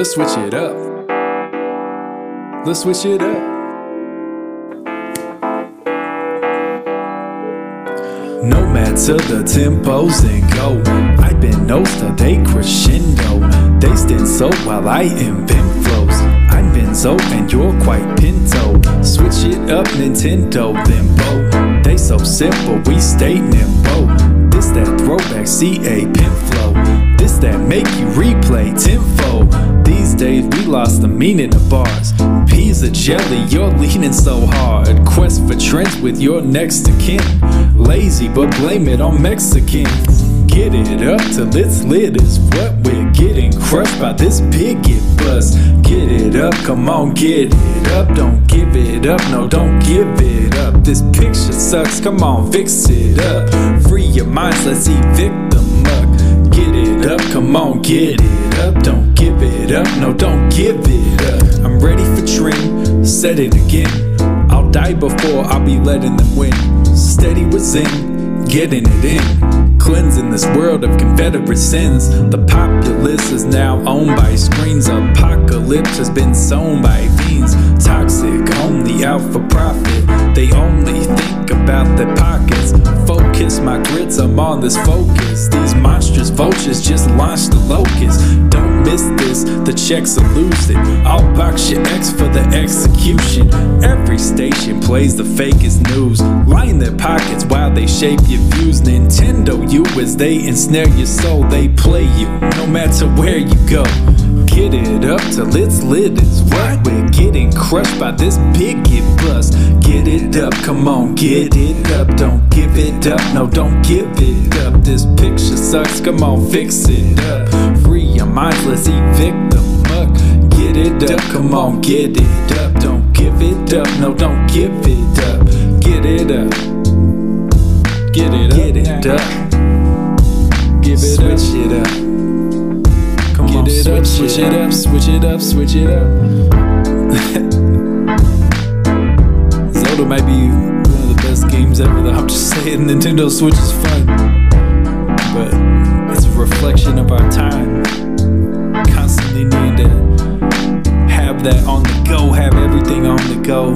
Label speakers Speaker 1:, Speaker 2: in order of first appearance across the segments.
Speaker 1: Let's switch it up. Let's switch it up. No matter the tempos and go, I've been nose to they crescendo. They stand so while I invent flows. I'm Benzo and you're quite Pinto. Switch it up, Nintendo, then Bo. They so simple, we stay nimble. This that throwback CA pin flow. This that make you replay tenfold. These days we lost the meaning of bars. Peas of jelly, you're leaning so hard. Quest for trends with your next to kin. Lazy, but blame it on Mexicans. Get it up till it's lit is what we're getting crushed by this bigot buzz. Get it up, come on, get it up. Don't give it up, no, don't give it up. This picture sucks, come on, fix it up. Free your minds, let's evict the muck. Get it up, come on, get it up. Don't give it up, no, don't give it up. I'm ready for trend, said it again. I'll die before I'll be letting them win. Steady with Zen, getting it in. Cleansing this world of Confederate sins. The populace is now owned by screens. Apocalypse has been sown by fiends. Toxic, only out for profit. They only think about their pockets. Focus my grits, I'm on this focus. These monstrous vultures just launched the locust. Don't miss this, the checks elusive. I'll box your ex for the execution. Every station plays the fakest news. Line their pockets while they shape your views. Nintendo you as they ensnare your soul. They play you no matter where you go. Get it up till it's lit is what we're getting crushed by this bigot bus. Get it up, come on, get it up. Don't give it up, no, don't give it up. This picture sucks, come on, fix it up. Free your minds, let's evict the muck. Get it up, come on, get it up. Don't give it up, no, don't give it up. Get it up, get it up, get it up. Give it switch it up. On,
Speaker 2: it up,
Speaker 1: switch it up, switch it up, switch it up. Zelda might be one of the best games ever, though. I'm just saying, Nintendo Switch is fun. But it's a reflection of our time. Constantly needing to have that on the go, have everything on the go.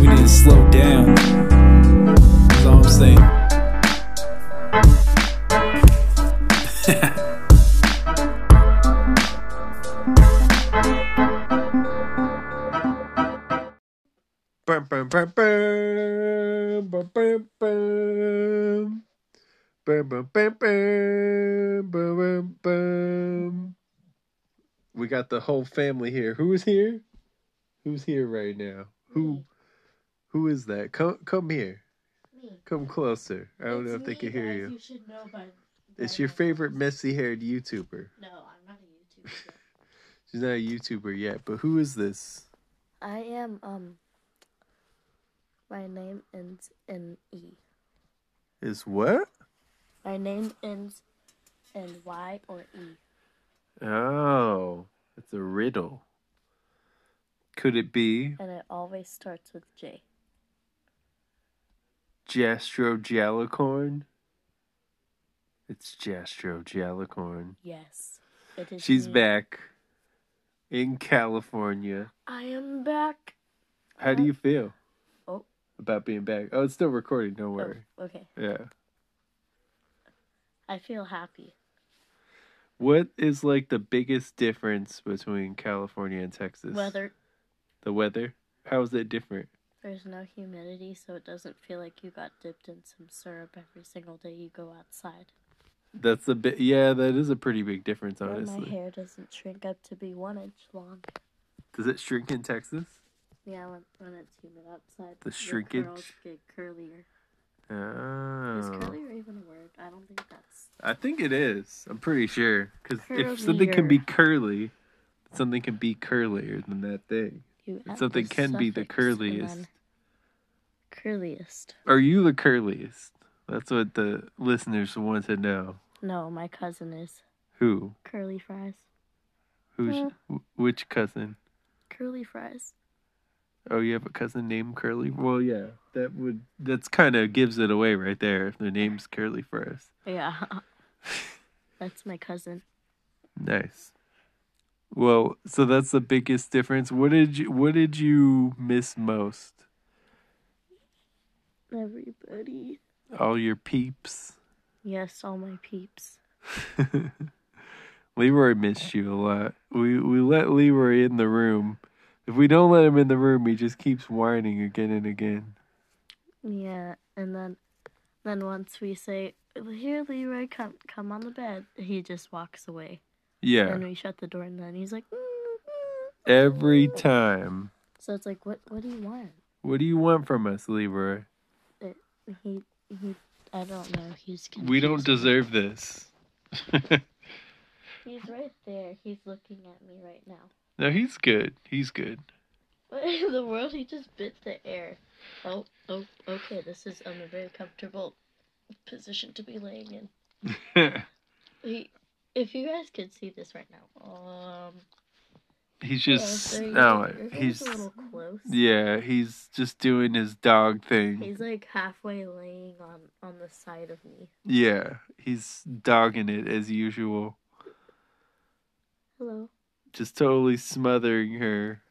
Speaker 1: We need to slow down.
Speaker 2: We got the whole family here. Who is here? Who's here right now? Who who is that? Come come here.
Speaker 3: Me.
Speaker 2: Come closer. I don't know if they can hear you.
Speaker 3: You should know by.
Speaker 2: It's your favorite messy haired YouTuber.
Speaker 3: No, I'm not a YouTuber.
Speaker 2: She's not a YouTuber yet, but who is this?
Speaker 4: I am um my name ends in E.
Speaker 2: Is what?
Speaker 4: My name ends in Y or E.
Speaker 2: Oh, it's a riddle. Could it be
Speaker 4: And it always starts with J.
Speaker 2: Jastro Jalicorn? It's Jastro Jalicorn.
Speaker 4: Yes. It is
Speaker 2: She's
Speaker 4: me.
Speaker 2: back in California.
Speaker 4: I am back.
Speaker 2: How do you feel?
Speaker 4: Oh.
Speaker 2: About being back? Oh, it's still recording, don't
Speaker 4: Oh,
Speaker 2: worry.
Speaker 4: okay.
Speaker 2: Yeah.
Speaker 4: I feel happy.
Speaker 2: What is like the biggest difference between California and Texas?
Speaker 4: Weather
Speaker 2: The weather? How is it different?
Speaker 4: there's no humidity so it doesn't feel like you got dipped in some syrup every single day you go outside.
Speaker 2: That's a bit yeah, that is a pretty big difference
Speaker 4: Or my hair doesn't shrink up to be one inch long.
Speaker 2: Does it shrink in Texas?
Speaker 4: Yeah, when, when it's humid outside,
Speaker 2: The shrinkage?
Speaker 4: curls get curlier.
Speaker 2: Oh.
Speaker 4: Is curlier even a word? I don't think that's.
Speaker 2: I think it is. I'm pretty sure. Because if something can be curly, something can be curlier than that thing. Something can be the curliest.
Speaker 4: Curliest.
Speaker 2: Are you the curliest? That's what the listeners want to know.
Speaker 4: No, my cousin is
Speaker 2: Who?
Speaker 4: curly fries.
Speaker 2: Who's
Speaker 4: Uh.
Speaker 2: wh- which cousin?
Speaker 4: Curly fries.
Speaker 2: Oh, you have a cousin named Curly. Well, yeah, that would that's kind of gives it away right there if the name's Curly first.
Speaker 4: Yeah. That's my cousin.
Speaker 2: Nice.
Speaker 1: Well, so that's the biggest difference. What did you What did you miss most?
Speaker 4: Everybody.
Speaker 1: All your peeps.
Speaker 4: Yes, all my peeps.
Speaker 1: Leroy missed you a lot. We we let Leroy in the room. If we don't let him in the room, he just keeps whining again and again.
Speaker 4: Yeah, and then then once we say, "Here, Leroy, come come on the bed," he just walks away.
Speaker 1: Yeah,
Speaker 4: And we shut the door, and then he's like, "Mm, mm."
Speaker 1: every time.
Speaker 4: So it's like, what what do you want?
Speaker 1: What do you want from us, Leroy?
Speaker 4: He he. I don't know. He's
Speaker 1: We don't deserve this.
Speaker 4: He's right there. He's looking at me right now.
Speaker 1: No, he's good. He's good.
Speaker 4: What in the world? He just bit the air. Oh, oh, okay. This is um, a very comfortable position to be laying in. He, if you guys could see this right now, um,
Speaker 1: he's just no.
Speaker 4: go.
Speaker 1: He's
Speaker 4: a little close.
Speaker 1: yeah. He's just doing his dog thing.
Speaker 4: He's like halfway laying on on the side of me.
Speaker 1: Yeah, he's dogging it as usual.
Speaker 4: Hello.
Speaker 1: Just totally smothering her.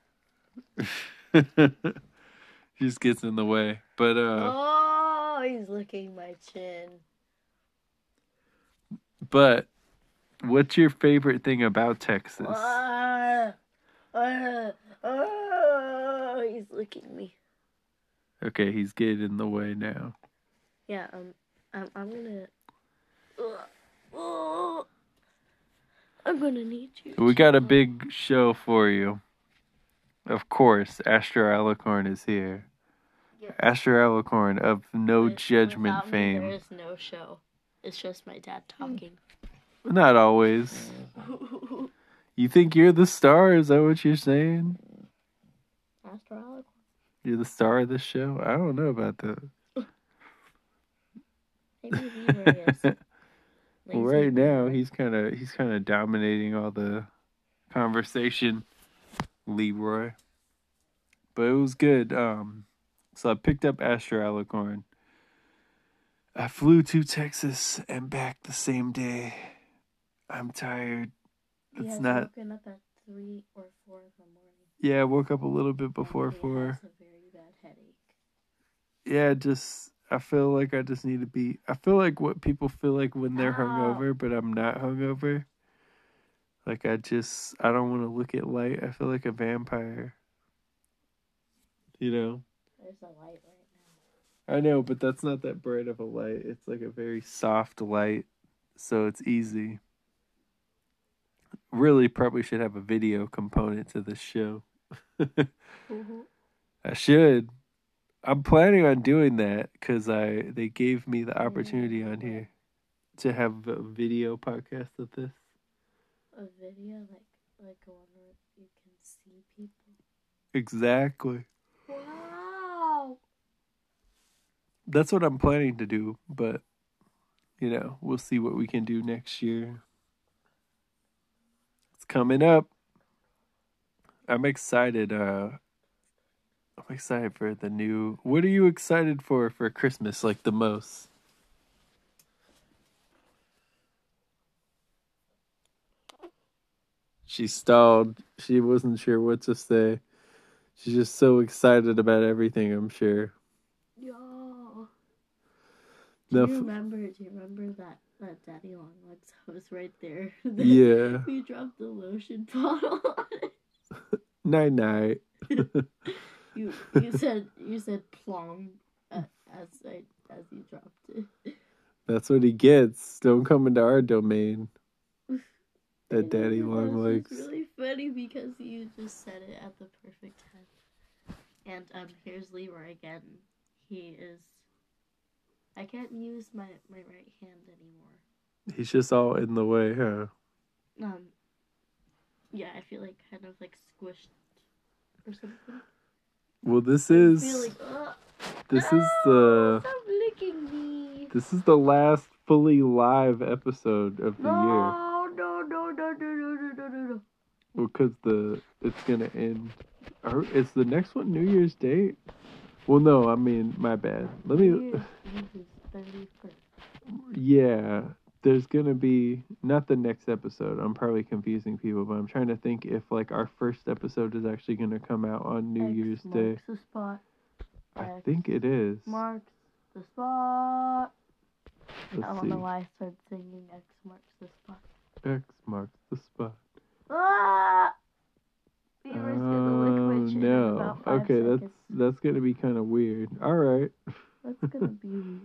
Speaker 1: just gets in the way. But uh
Speaker 4: oh, he's licking my chin.
Speaker 1: but what's your favorite thing about Texas?
Speaker 4: Ah, ah, ah, he's licking me.
Speaker 1: Okay, he's getting in the way now.
Speaker 4: Yeah, um, I'm, I'm gonna. Ugh, oh, I'm gonna need you.
Speaker 1: We got a big show for you. Of course, Astro Alacorn is here.
Speaker 4: Yeah.
Speaker 1: Astro Alacorn of No
Speaker 4: With-
Speaker 1: Judgment
Speaker 4: without me,
Speaker 1: fame.
Speaker 4: there is no show. It's just my dad talking.
Speaker 1: Not always. You think you're the star? Is that what you're saying?
Speaker 4: Astrology.
Speaker 1: You're the star of this show? I don't know about that.
Speaker 4: Maybe Leroy is. Lazy
Speaker 1: right now he's kind of he's kind of dominating all the conversation, Leroy. But it was good. Um, so I picked up Astro Alacorn. I flew to Texas and back the same day. I'm tired. It's
Speaker 4: has
Speaker 1: not.
Speaker 4: woken up at three or four in the morning.
Speaker 1: Yeah, I woke up a little bit before four.
Speaker 4: A very bad headache.
Speaker 1: Yeah, just I feel like I just need to be. I feel like what people feel like when they're
Speaker 4: Ow.
Speaker 1: hungover, but I'm not hungover. Like I just I don't want to look at light. I feel like a vampire. You know.
Speaker 4: There's a light right now.
Speaker 1: I know, but that's not that bright of a light. It's like a very soft light, so it's easy. Really, probably should have a video component to this show. Mm-hmm. I should. I'm planning on doing that because I they gave me the opportunity on here to have a video podcast of this.
Speaker 4: A video like like one where you can see people.
Speaker 1: Exactly.
Speaker 4: Wow.
Speaker 1: That's what I'm planning to do, but you know, we'll see what we can do next year. It's coming up. I'm excited uh I'm excited for the new What are you excited for for Christmas like the most? She stalled. She wasn't sure what to say. She's just so excited about everything, I'm sure.
Speaker 4: Yo.
Speaker 1: No,
Speaker 4: Do you
Speaker 1: f-
Speaker 4: remember? Do you remember that that Daddy Long Legs was right there?
Speaker 1: Yeah.
Speaker 4: we dropped the lotion bottle on it.
Speaker 1: Night night.
Speaker 4: You you said you said plong uh, as I as you dropped it.
Speaker 1: That's what he gets. Don't come into our domain. That daddy long legs.
Speaker 4: just really funny because you just said it at the perfect time. And um, here's Leroy again. He is. I can't use my my right hand anymore.
Speaker 1: He's just all in the way, huh?
Speaker 4: Um. Yeah, I feel like kind of like squished or something.
Speaker 1: Well, this is this is the This is the last fully live episode of the year.
Speaker 4: No, no, no, no, no, no, no, no.
Speaker 1: Well, because the it's gonna end. Er, or it's the next one New Year's Day? Well, no, I mean my bad. Let me. Yeah there's gonna be not the next episode. I'm probably confusing people, but I'm trying to think if like our first episode is actually gonna come out on New
Speaker 4: X
Speaker 1: Year's Day.
Speaker 4: the spot.
Speaker 1: I
Speaker 4: X
Speaker 1: think it is.
Speaker 4: Marks the spot.
Speaker 1: Let's
Speaker 4: I don't
Speaker 1: see.
Speaker 4: know why I started singing X marks the spot.
Speaker 1: X marks the spot.
Speaker 4: Ah! Gonna
Speaker 1: Oh no. Okay, that's that's gonna be kind of weird. All right.
Speaker 4: That's gonna be weird.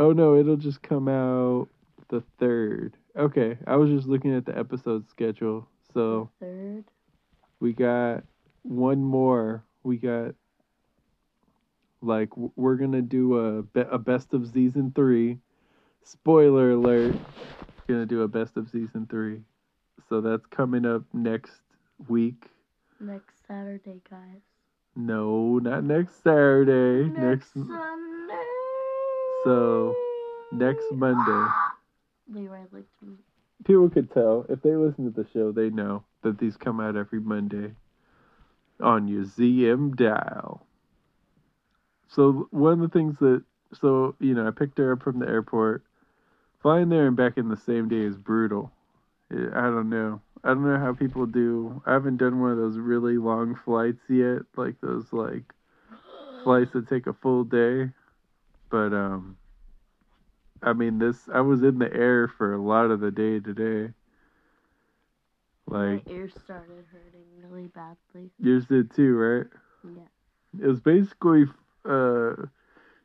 Speaker 1: Oh no, it'll just come out the third. Okay, I was just looking at the episode schedule. So
Speaker 4: Third.
Speaker 1: we got one more. We got like we're gonna do a be- a best of season three. Spoiler alert! Gonna do a best of season three. So that's coming up next week.
Speaker 4: Next Saturday, guys.
Speaker 1: No, not next Saturday. Next,
Speaker 4: Sunday.
Speaker 1: So, next Monday.
Speaker 4: Leroy licked me.
Speaker 1: people could tell. If they listen to the show they know that these come out every monday on your zm dial. So one of the things that so you know i picked her up from the airport. Flying there and back in the same day is brutal. I don't know. I don't know how people do. I haven't done one of those really long flights yet like those like flights that take a full day but um I mean, this I was in the air for a lot of the day today. Like
Speaker 4: my ears started hurting really badly.
Speaker 1: yours did too, right?
Speaker 4: Yeah.
Speaker 1: It was basically, uh,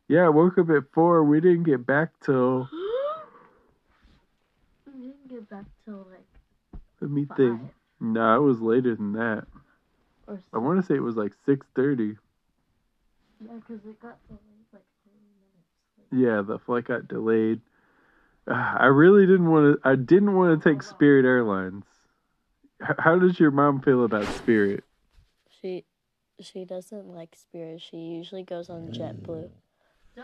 Speaker 1: yeah. I woke up at four. We didn't get back till.
Speaker 4: we didn't get back till like
Speaker 1: Let me
Speaker 4: five
Speaker 1: think. No, it was later than that.
Speaker 4: or
Speaker 1: I want to say it was like six thirty.
Speaker 4: Yeah, because it got 30 minutes.
Speaker 1: Yeah, the flight got delayed. Uh, I really didn't want to. I didn't want to take Spirit Airlines. H- how does your mom feel about Spirit?
Speaker 4: She she doesn't like Spirit. She usually goes on JetBlue.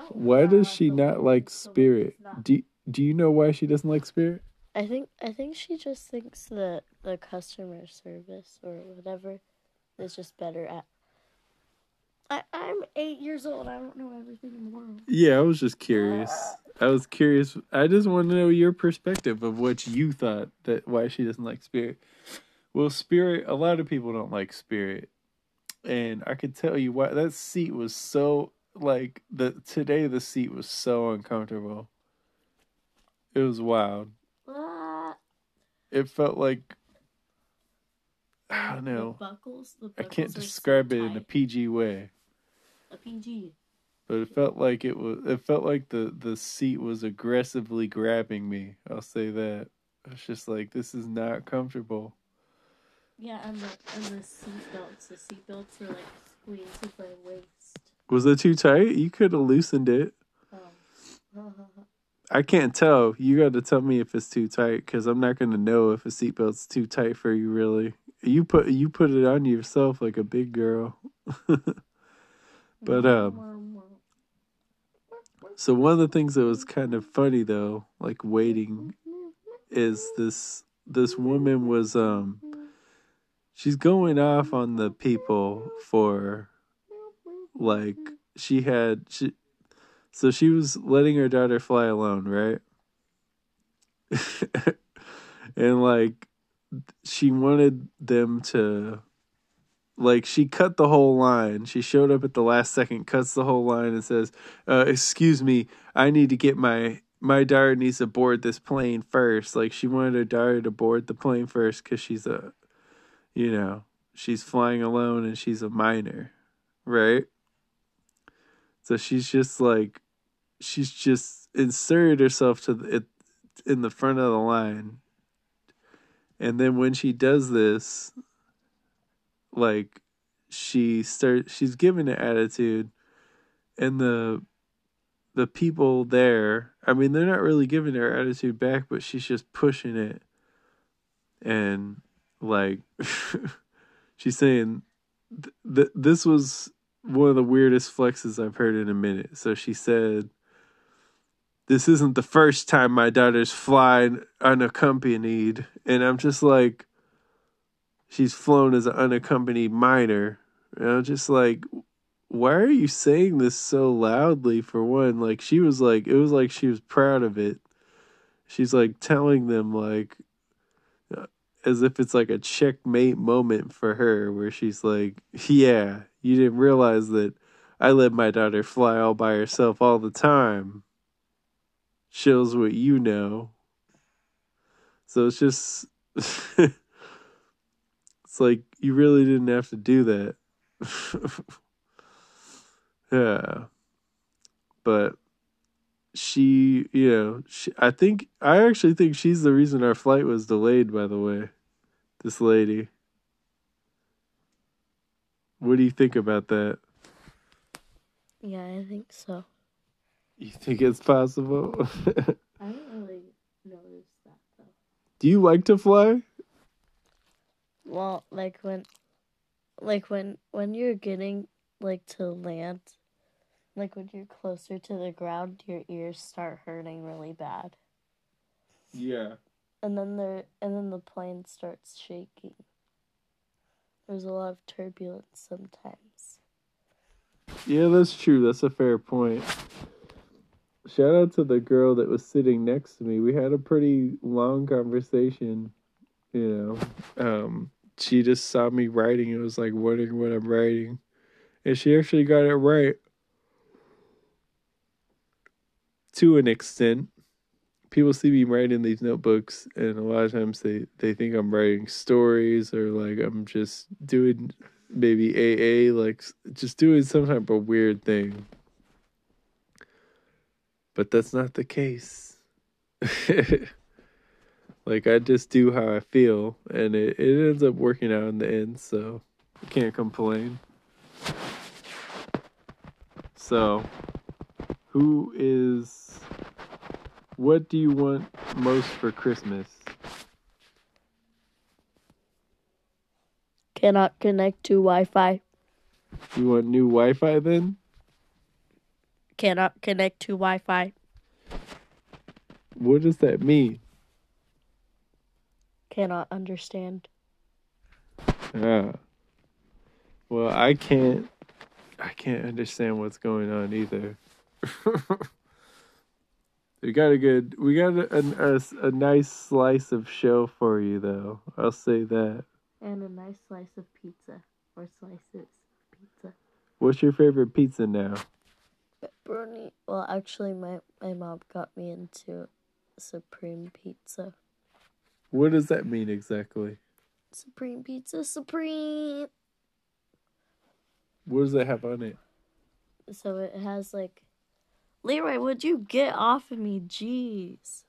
Speaker 1: Why does she not like Spirit? Do Do you know why she doesn't like Spirit?
Speaker 4: I think I think she just thinks that the customer service or whatever is just better at. I, I'm eight years old. I don't know everything in the world.
Speaker 1: Yeah, I was just curious. I was curious. I just want to know your perspective of what you thought that why she doesn't like Spirit. Well, Spirit, a lot of people don't like Spirit, and I could tell you why. That seat was so like the today. The seat was so uncomfortable. It was wild.
Speaker 4: Ah,
Speaker 1: It felt like I don't
Speaker 4: the
Speaker 1: know.
Speaker 4: buckles. The buckles I
Speaker 1: can't
Speaker 4: are so
Speaker 1: describe it in a. PG way.
Speaker 4: A PG.
Speaker 1: but it felt like it was it felt like the the seat was aggressively grabbing me. I'll say that. It's just like this is not comfortable.
Speaker 4: Yeah, and the and the seatbelts. The seatbelts are like squeezing my waist.
Speaker 1: was it too tight? You could have loosened it.
Speaker 4: Um,
Speaker 1: i can't tell. You got to tell me if it's too tight because i'm not going to know if a seatbelt's too tight for you really. You put you put it on yourself like a big girl But, um, so one of the things that was kind of funny though like waiting is this this woman was um she's going off on the people for like she had she so she was letting her daughter fly alone right? And like she wanted them to like she cut the whole line. She showed up at the last second cuts the whole line and says uh excuse me i need to get my my daughter needs to board this plane first. Like she wanted her daughter to board the plane first because she's a you know she's flying alone and she's a minor right? So she's just like she's just inserted herself to the, it, in the front of the line. And then when she does this like she start she's giving an attitude and the the people there i mean they're not really giving her attitude back but she's just pushing it. And like she's saying th- th- this was one of the weirdest flexes i've heard in a minute. So she said this isn't the first time my daughter's flying unaccompanied and i'm just like she's flown as an unaccompanied minor. And i'm just like why are you saying this so loudly for one? Like she was like it was like she was proud of it. She's like telling them like uh, as if it's like a checkmate moment for her where she's like yeah you didn't realize that i let my daughter fly all by herself all the time. Shows what you know. So it's just like you really didn't have to do that yeah but she, you know, she, I think I actually think she's the reason our flight was delayed. By the way, this lady. What do you think about that?
Speaker 4: Yeah, I think so.
Speaker 1: You think it's possible?
Speaker 4: I don't really notice that though.
Speaker 1: do you like to fly?
Speaker 4: Well, like when, like when when you're getting like to land, like when you're closer to the ground, your ears start hurting really bad,
Speaker 1: Yeah.
Speaker 4: and then there and then the plane starts shaking. There's a lot of turbulence sometimes.
Speaker 1: Yeah, that's true. That's a fair point. Shout out to the girl that was sitting next to me. We had a pretty long conversation. You know, um, she just saw me writing and was like wondering what I'm writing, and she actually got it right to an extent. People see me writing these notebooks, and a lot of times they they think I'm writing stories or like I'm just doing maybe AA, like just doing some type of weird thing. But that's not the case. like I just do how I feel, and it, it ends up working out in the end, so I can't complain. So, who is. What do you want most for Christmas?
Speaker 4: Cannot connect to Wi-Fi.
Speaker 1: You want new Wi Fi then?
Speaker 4: Cannot connect to Wi-Fi.
Speaker 1: What does that mean?
Speaker 4: Cannot understand.
Speaker 1: Yeah. Well, I can't. I can't understand what's going on either. we got a good. We got a, a, a, a nice slice of show for you, though. I'll say that.
Speaker 4: And a nice slice of pizza. Or slices of pizza.
Speaker 1: What's your favorite pizza now?
Speaker 4: Pepperoni. Well, actually, my, my mom got me into Supreme Pizza.
Speaker 1: What does that mean exactly?
Speaker 4: Supreme Pizza, Supreme!
Speaker 1: What does it have on it?
Speaker 4: So it has like. Leroy, would you get off of me? Jeez.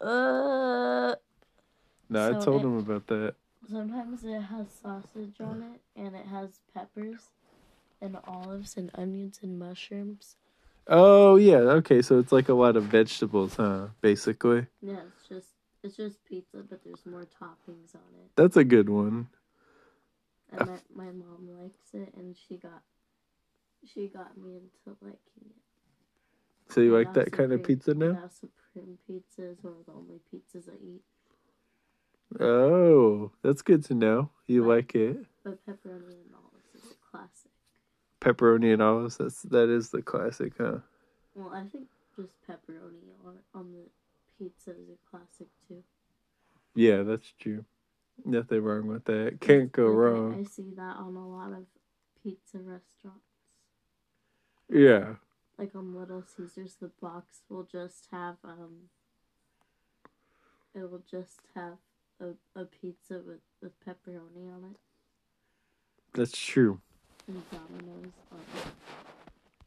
Speaker 4: Uh.
Speaker 1: No, I told
Speaker 4: it-
Speaker 1: him about that.
Speaker 4: Sometimes it has sausage on it, and it has peppers, and olives, and onions, and mushrooms.
Speaker 1: Oh yeah, okay. So it's like a lot of vegetables, huh? Basically,
Speaker 4: Yeah, it's just it's just pizza, but there's more toppings on it.
Speaker 1: that's a good one.
Speaker 4: And my, my mom likes it, and she got she got me into liking it.
Speaker 1: So you like that
Speaker 4: now
Speaker 1: kind of pizza now?
Speaker 4: Now Supreme Pizza is one of the only pizzas I eat.
Speaker 1: Oh, that's good to know. You
Speaker 4: Right.
Speaker 1: like it.
Speaker 4: But pepperoni and olives is a classic.
Speaker 1: Pepperoni and olives. That's that is the classic, huh?
Speaker 4: Well, I think just pepperoni on on the pizza is a classic too.
Speaker 1: Yeah, that's true. Nothing wrong with that. Can't go wrong.
Speaker 4: I see that on a lot of pizza restaurants.
Speaker 1: Yeah.
Speaker 4: Like on Little Caesars, the box will just have um. It will just have a, a pizza with, with pepperoni on it
Speaker 1: That's true.
Speaker 4: and Domino's. Um,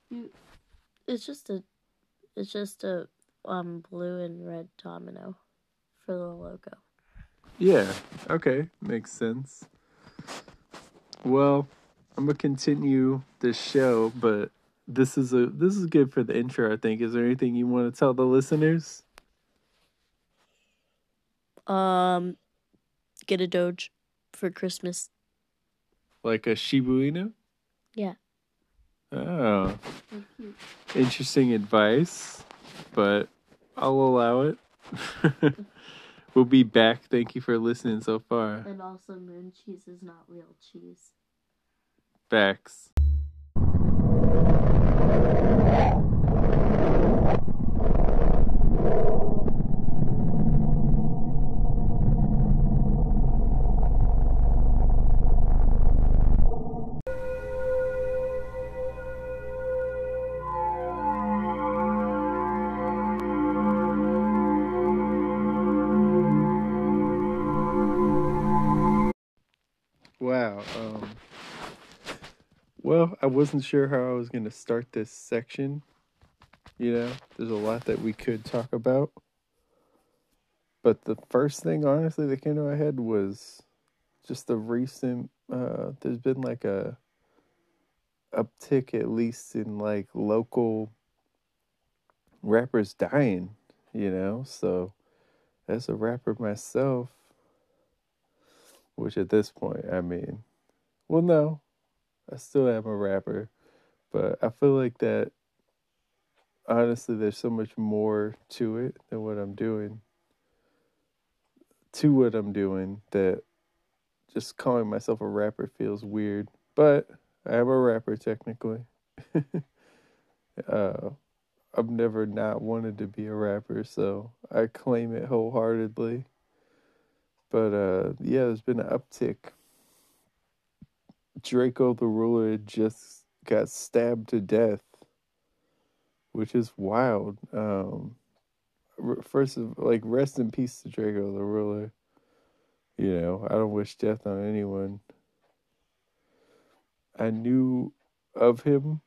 Speaker 4: you, it's just a, it's just a um blue and red domino for the logo.
Speaker 1: Yeah. Okay. Makes sense. Well, I'm gonna continue this show, but this is a this is good for the intro, I think. Is there anything you want to tell the listeners?
Speaker 4: Um, get a Doge for Christmas.
Speaker 1: Like a Shiba Inu?
Speaker 4: Yeah.
Speaker 1: Oh. Interesting advice, but I'll allow it. we'll be back. Thank you for listening so far.
Speaker 4: And also, moon cheese is not real cheese.
Speaker 1: Facts. Wasn't sure how I was going to start this section. You know, there's a lot that we could talk about. But the first thing, honestly, that came to my head was just the recent. Uh, there's been like a uptick, at least in like local rappers dying. You know, so as a rapper myself, which at this point, I mean, well, no, I still am a rapper, but I feel like that. Honestly, there's so much more to it than what I'm doing to what I'm doing that just calling myself a rapper feels weird. But I am a rapper technically. uh, I've never not wanted to be a rapper, so I claim it wholeheartedly. But uh, yeah, there's been an uptick. Draco the Ruler just got stabbed to death, which is wild. Um, first of like rest in peace to Draco the ruler. You know, I don't wish death on anyone. I knew of him.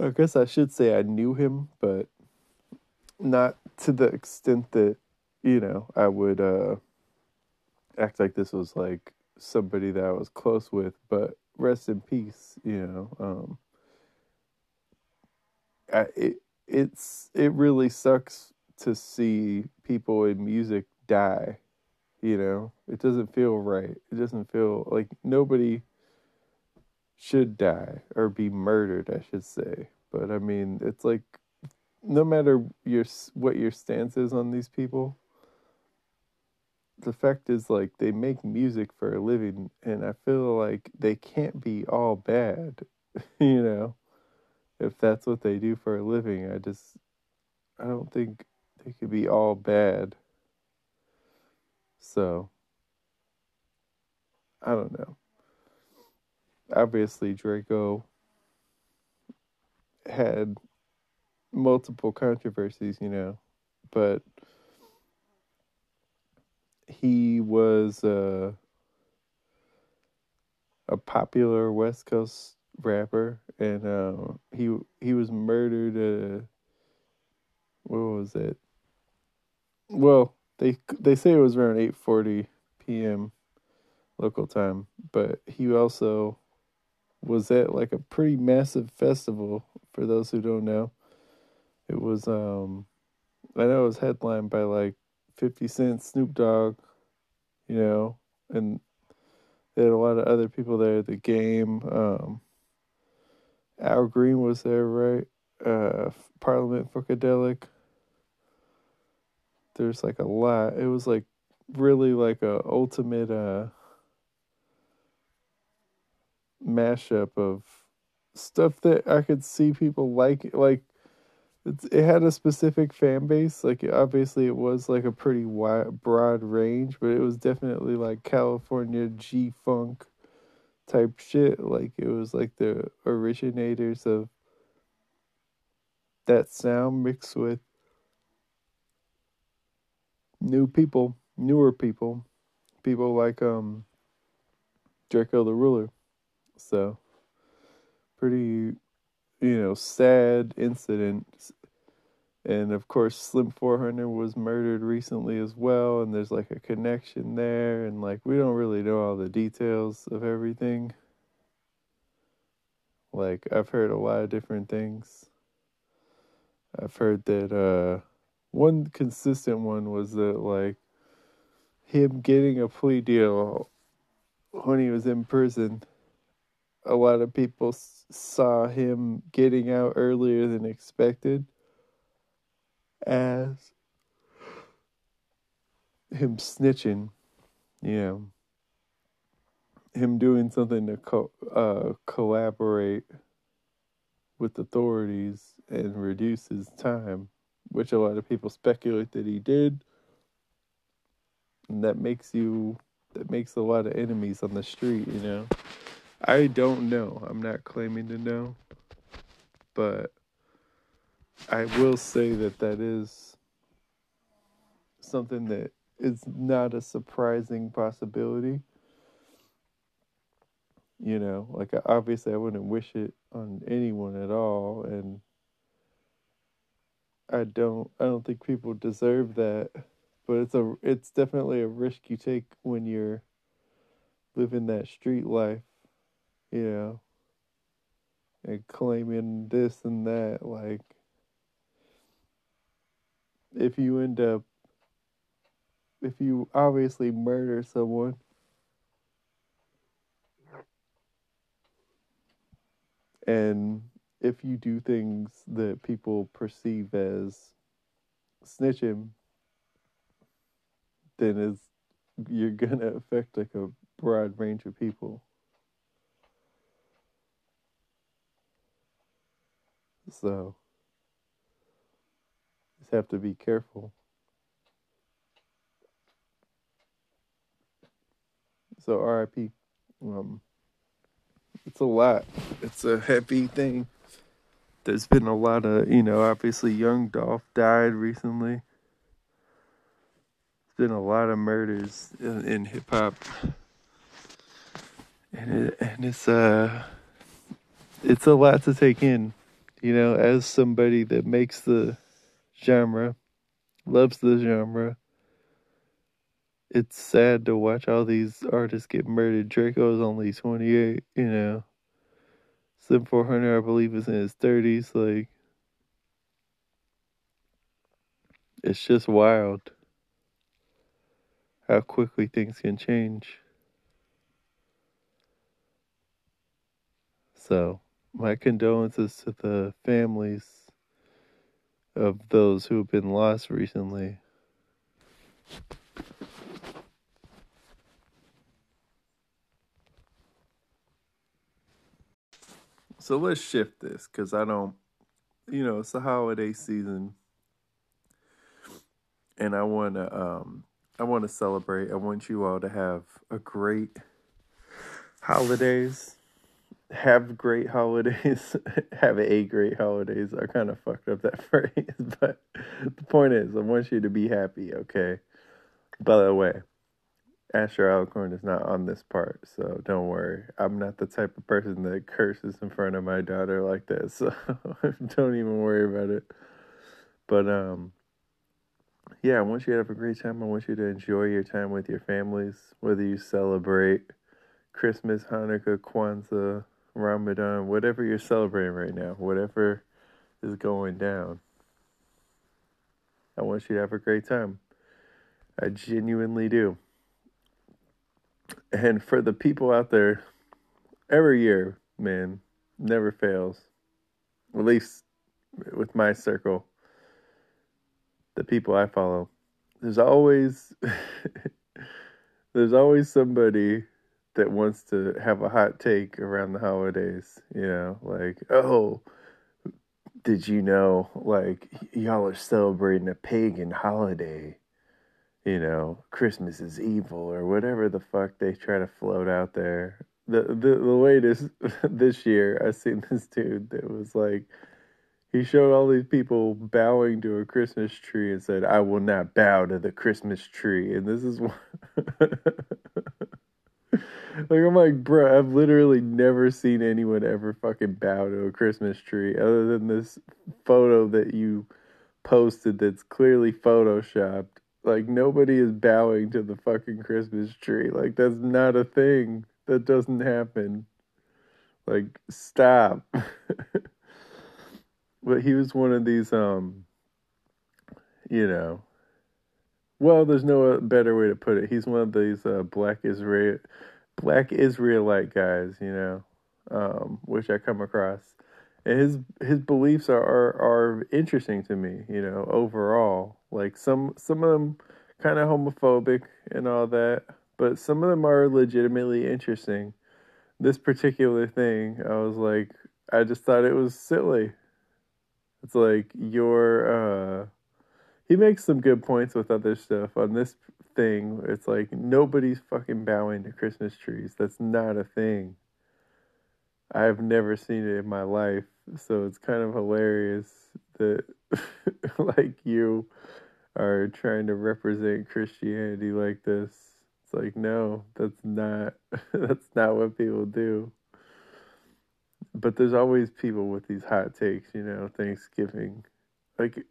Speaker 1: I guess I should say I knew him, but not to the extent that, you know, I would uh act like this was like somebody that I was close with, but rest in peace, you know. Um I, it it's it really sucks to see people in music die. You know, it doesn't feel right. It doesn't feel like nobody should die or be murdered. I should say, but I mean, it's like no matter your what your stance is on these people. The fact is, like, they make music for a living, and I feel like they can't be all bad, you know if that's what they do for a living. I just, I don't think they could be all bad. So, I don't know. Obviously, Draco had multiple controversies, you know, but he was uh, a popular West Coast rapper, and uh, he he was murdered. Uh, what was it? Well, they they say it was around eight forty p.m. local time, but he also was at like a pretty massive festival. For those who don't know, it was um, I know it was headlined by like Fifty Cent, Snoop Dogg, you know, and they had a lot of other people there. The game, um, Al Green was there, right? Uh, Parliament Funkadelic. There's like a lot. It was like really like a ultimate uh mashup of stuff that I could see people like like it's, it had a specific fan base like obviously it was like a pretty wide broad range but it was definitely like California G funk type shit. Like it was like the originators of that sound mixed with new people, newer people, people like um Draco the Ruler. So pretty you know, sad incident. And of course Slim 400 was murdered recently as well and there's like a connection there and like we don't really know all the details of everything. Like I've heard a lot of different things. I've heard that uh one consistent one was that like him getting a plea deal when he was in prison a lot of people saw him getting out earlier than expected as him snitching you know him doing something to co- uh, collaborate with authorities and reduce his time, which a lot of people speculate that he did. And that makes you that makes a lot of enemies on the street, you know. I don't know. I'm not claiming to know. But I will say that that is something that is not a surprising possibility. You know, like obviously I wouldn't wish it on anyone at all and I don't I don't think people deserve that. But it's a it's definitely a risk you take when you're living that street life, you know, and claiming this and that like if you end up if you obviously murder someone and if you do things that people perceive as snitching then it's you're gonna affect like a broad range of people so just have to be careful So RIP. Um, it's a lot. It's a heavy thing. There's been a lot of, you know, obviously Young Dolph died recently. There's been a lot of murders in, in hip hop, and it, and it's uh, it's a lot to take in. You know, as somebody that makes the genre, loves the genre, it's sad to watch all these artists get murdered. Draco's only 28, you know. Slim 400, I believe, is in his 30s. Like, it's just wild how quickly things can change. So, my condolences to the families of those who have been lost recently. So let's shift this because I don't, you know, it's the holiday season, and I want to, um, I want to celebrate. I want you all to have a great holidays. Have great holidays. have a great holidays. I kind of fucked up that phrase, but the point is, I want you to be happy. Okay. By the way, Astro Alacorn is not on this part, so don't worry. I'm not the type of person that curses in front of my daughter like that, so don't even worry about it. But um yeah, I want you to have a great time. I want you to enjoy your time with your families, whether you celebrate Christmas, Hanukkah, Kwanzaa, Ramadan, whatever you're celebrating right now, whatever is going down. I want you to have a great time. I genuinely do. And for the people out there, every year, man, never fails. At least with my circle, the people I follow, there's always there's always somebody that wants to have a hot take around the holidays, you know, like, oh, did you know like y'all are celebrating a pagan holiday? you know, Christmas is evil or whatever the fuck they try to float out there. The the the latest this year, I seen this dude that was like, he showed all these people bowing to a Christmas tree and said, "I will not bow to the Christmas tree." And this is what. like I'm like, bro, I've literally never seen anyone ever fucking bow to a Christmas tree other than this photo that you posted that's clearly photoshopped like nobody is bowing to the fucking Christmas tree. Like that's not a thing. That doesn't happen. Like stop. but he was one of these um you know well there's no better way to put it he's one of these uh, black israel black israelite guys you know um which i come across and his his beliefs are, are are interesting to me you know overall like some some of them kind of homophobic and all that, but some of them are legitimately interesting. This particular thing, I was like, I just thought it was silly. It's like your uh he makes some good points with other stuff on this thing. It's like nobody's fucking bowing to Christmas trees. That's not a thing. I've never seen it in my life, so it's kind of hilarious that like you are trying to represent Christianity like this. It's like no, that's not that's not what people do. But there's always people with these hot takes, you know, Thanksgiving. Like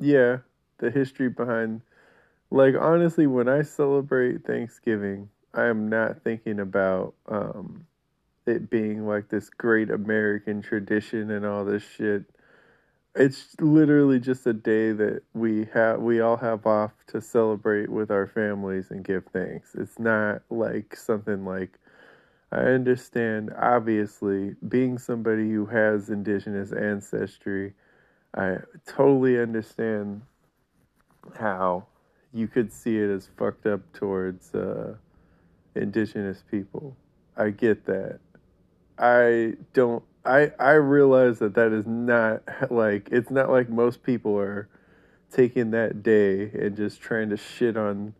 Speaker 1: yeah, the history behind like honestly when I celebrate Thanksgiving, I am not thinking about um it being like this great American tradition and all this shit. It's literally just a day that we have we all have off to celebrate with our families and give thanks. It's not like something like I understand obviously being somebody who has indigenous ancestry, I totally understand how you could see it as fucked up towards uh, indigenous people. I get that. I don't. I I realize that that is not like it's not like most people are taking that day and just trying to shit on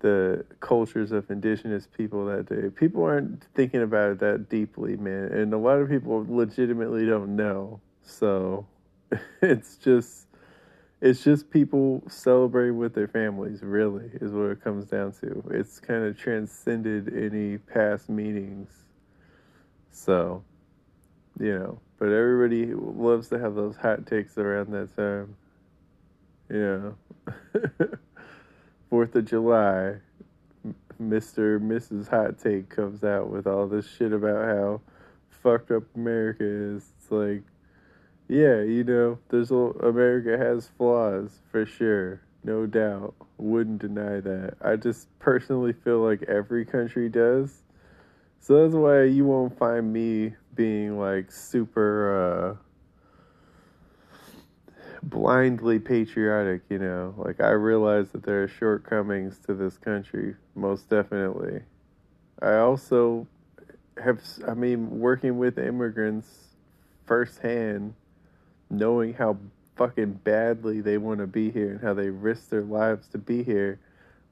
Speaker 1: the cultures of indigenous people that day. People aren't thinking about it that deeply, man, and a lot of people legitimately don't know. So it's just it's just people celebrating with their families, really, is what it comes down to. It's kind of transcended any past meanings. So, you know, but everybody loves to have those hot takes around that time. You know, Fourth of July, Mr. Mrs. Hot Take comes out with all this shit about how fucked up America is. It's like, yeah, you know, there's a, America has flaws for sure, no doubt. Wouldn't deny that. I just personally feel like every country does. So that's why you won't find me being like super uh blindly patriotic, you know. Like I realize that there are shortcomings to this country, most definitely. I also have I mean working with immigrants firsthand knowing how fucking badly they want to be here and how they risk their lives to be here.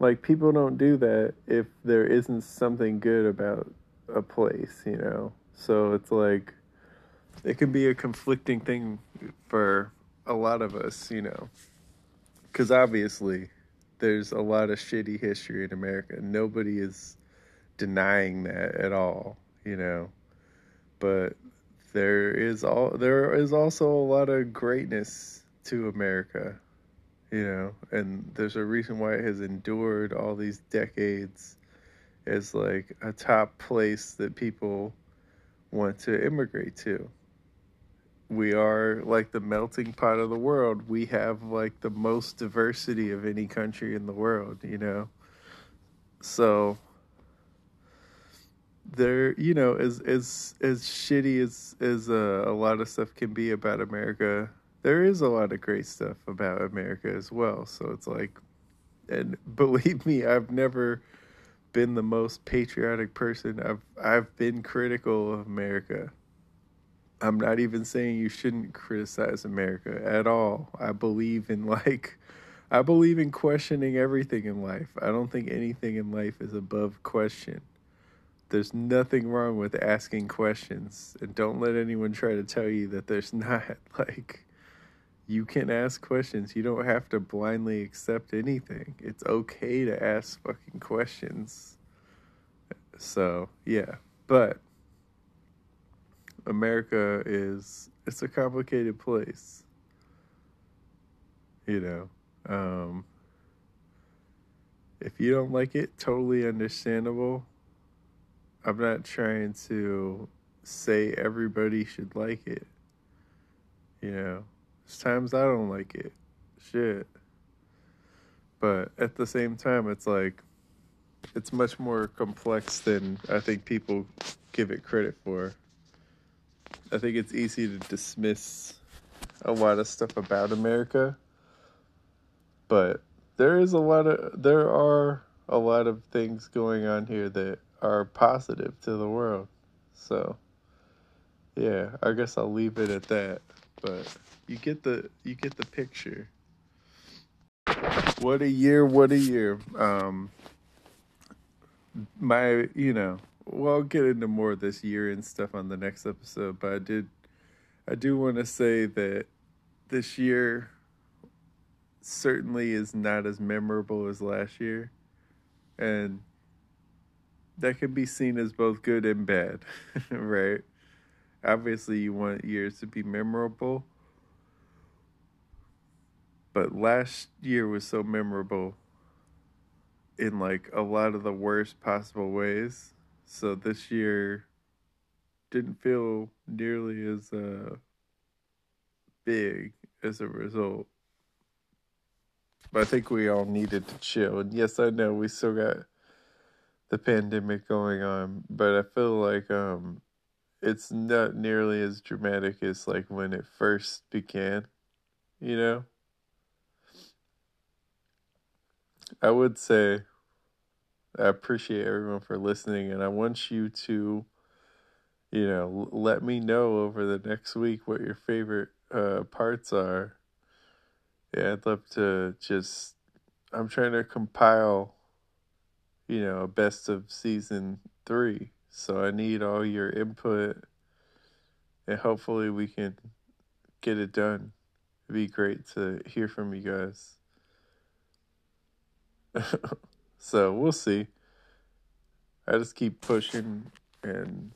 Speaker 1: Like people don't do that if there isn't something good about a place, you know. So it's like it can be a conflicting thing for a lot of us, you know. Cuz obviously there's a lot of shitty history in America. Nobody is denying that at all, you know. But there is all there is also a lot of greatness to America, you know, and there's a reason why it has endured all these decades as like a top place that people want to immigrate to. We are like the melting pot of the world. We have like the most diversity of any country in the world, you know. So there you know as as as shitty as as uh, a lot of stuff can be about america there is a lot of great stuff about america as well. So it's like and believe me i've never been the most patriotic person. I've i've been critical of america. I'm not even saying you shouldn't criticize america at all. I believe in like i believe in questioning everything in life. I don't think anything in life is above question there's nothing wrong with asking questions and don't let anyone try to tell you that there's not like you can ask questions. You don't have to blindly accept anything. It's okay to ask fucking questions. So yeah but america is it's a complicated place. You know um if you don't like it totally understandable I'm not trying to say everybody should like it. You know, there's times I don't like it. Shit. But at the same time, it's like, it's much more complex than I think people give it credit for. I think it's easy to dismiss a lot of stuff about America, but there is a lot of, there are a lot of things going on here that are positive to the world. So, yeah, I guess I'll leave it at that. But you get the you get the picture. What a year! What a year! Um, my you know, well, I'll get into more of this year and stuff on the next episode. But I did, I do want to say that this year certainly is not as memorable as last year. And that can be seen as both good and bad, right? Obviously, you want years to be memorable. But last year was so memorable in like a lot of the worst possible ways. So this year didn't feel nearly as uh, big as a result. But I think we all needed to chill. And yes, I know we still got the pandemic going on, but I feel like um it's not nearly as dramatic as like when it first began, you know? I would say I appreciate everyone for listening and I want you to you know, let me know over the next week what your favorite uh, parts are. Yeah, I'd love to just. I'm trying to compile, you know, best of season three. So I need all your input, and hopefully we can get it done. It'd be great to hear from you guys. so we'll see. I just keep pushing and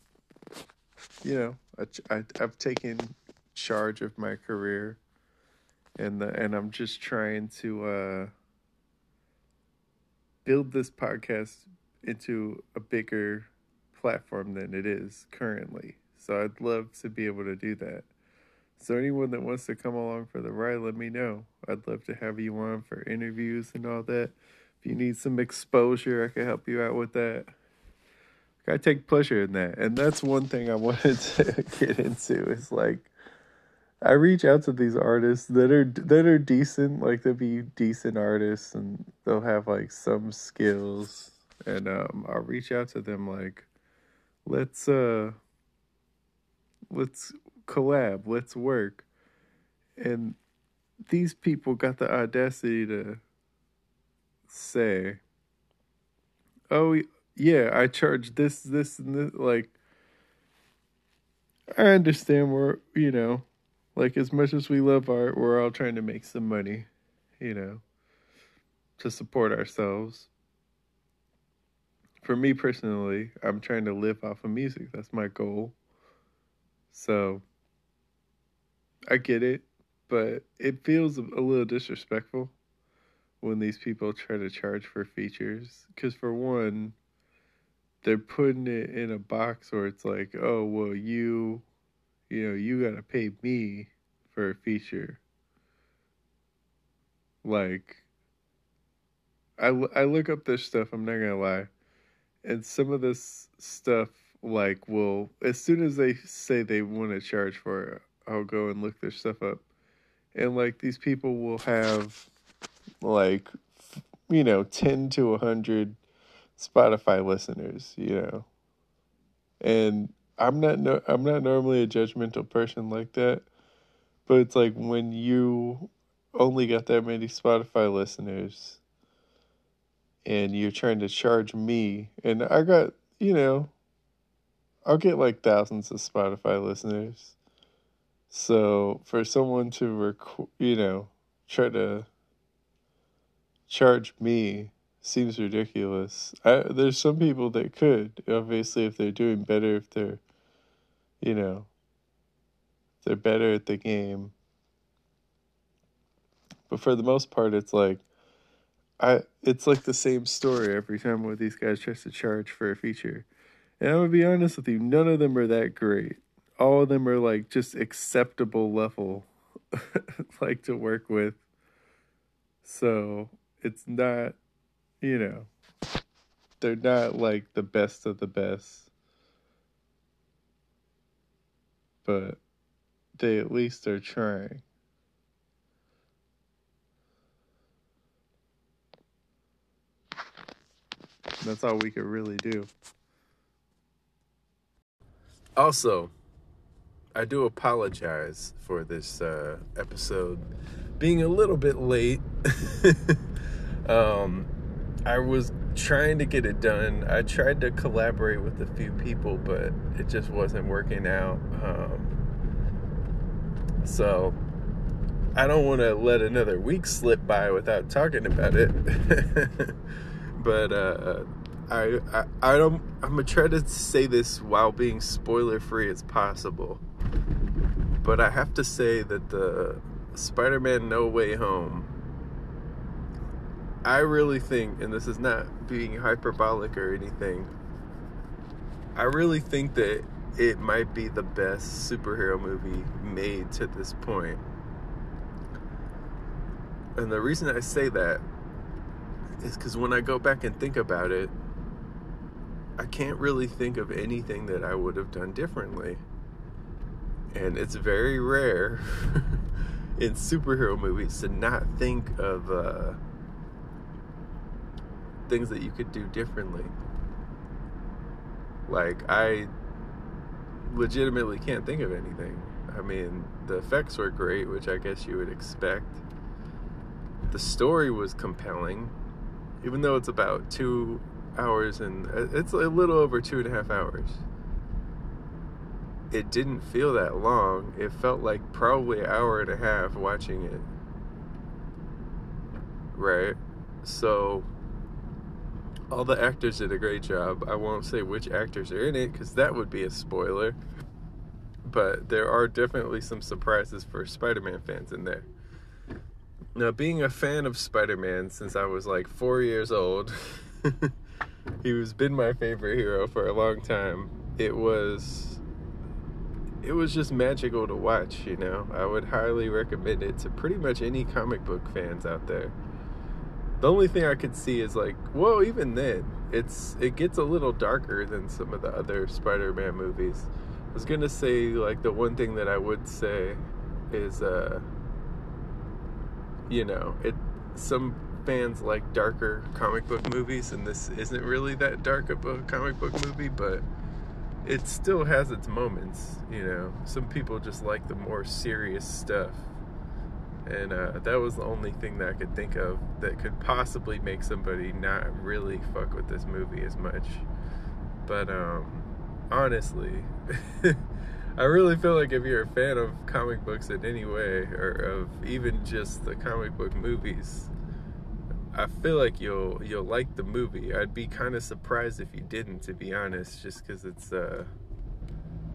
Speaker 1: you know, I, I, I've taken charge of my career, and the, and I'm just trying to uh, build this podcast into a bigger platform than it is currently. So I'd love to be able to do that. So anyone that wants to come along for the ride, let me know. I'd love to have you on for interviews and all that. If you need some exposure, I can help you out with that. I take pleasure in that. And that's one thing I wanted to get into is like I reach out to these artists that are that are decent, like they'll be decent artists and they'll have like some skills and um I'll reach out to them like let's uh let's collab, let's work. And these people got the audacity to say, "Oh, yeah, I charge this, this, and this. Like, I understand we're, you know, like as much as we love art, we're all trying to make some money, you know, to support ourselves. For me personally, I'm trying to live off of music. That's my goal. So, I get it, but it feels a little disrespectful when these people try to charge for features. Because, for one, they're putting it in a box where it's like, oh, well, you, you know, you got to pay me for a feature. Like, I, I look up this stuff, I'm not to lie. And some of this stuff, like, will, as soon as they say they want to charge for it, I'll go and look their stuff up. And, like, these people will have, like, you know, 10 to 100 Spotify listeners, you know. And I'm not no I'm not normally a judgmental person like that, but it's like when you only got that many Spotify listeners and you're trying to charge me and I got, you know, I'll get like thousands of Spotify listeners. So for someone to rec- you know, try to charge me seems ridiculous. I, there's some people that could, obviously, if they're doing better, if they're, you know, they're better at the game. But for the most part, it's like, I it's like the same story every time of these guys tries to charge for a feature. And I'm gonna be honest with you, none of them are that great. All of them are like just acceptable level, like to work with. So it's not you know, they're not like the best of the best, but they at least are trying. That's all we could really do. Also, I do apologize for this uh, episode being a little bit late. um, I was trying to get it done. I tried to collaborate with a few people, but it just wasn't working out. Um, so I don't want to let another week slip by without talking about it. but uh, I, I I don't. I'm gonna try to say this while being spoiler free as possible. But I have to say that the Spider-Man No Way Home. I really think, and this is not being hyperbolic or anything. I really think that it might be the best superhero movie made to this point. And the reason I say that is because when I go back and think about it, I can't really think of anything that I would have done differently. And it's very rare in superhero movies to not think of uh, things that you could do differently. Like, I legitimately can't think of anything. I mean, the effects were great, which I guess you would expect. The story was compelling, even though it's about two hours and uh, it's a little over two and a half hours. It didn't feel that long. It felt like probably an hour and a half watching it. Right? So, all the actors did a great job. I won't say which actors are in it because that would be a spoiler. But there are definitely some surprises for Spider Man fans in there. Now, being a fan of Spider Man since I was like four years old, he was been my favorite hero for a long time. It was it was just magical to watch, you know. I would highly recommend it to pretty much any comic book fans out there. The only thing I could see is like, well, even then, it's it gets a little darker than some of the other Spider-Man movies. I was gonna say like the one thing that I would say is uh you know, it some fans like darker comic book movies and this isn't really that dark of a comic book movie, but it still has its moments, you know. Some people just like the more serious stuff. And uh, that was the only thing that I could think of that could possibly make somebody not really fuck with this movie as much. But um, honestly, I really feel like if you're a fan of comic books in any way, or of even just the comic book movies, I feel like you'll you'll like the movie. I'd be kind of surprised if you didn't, to be honest, just because it's uh,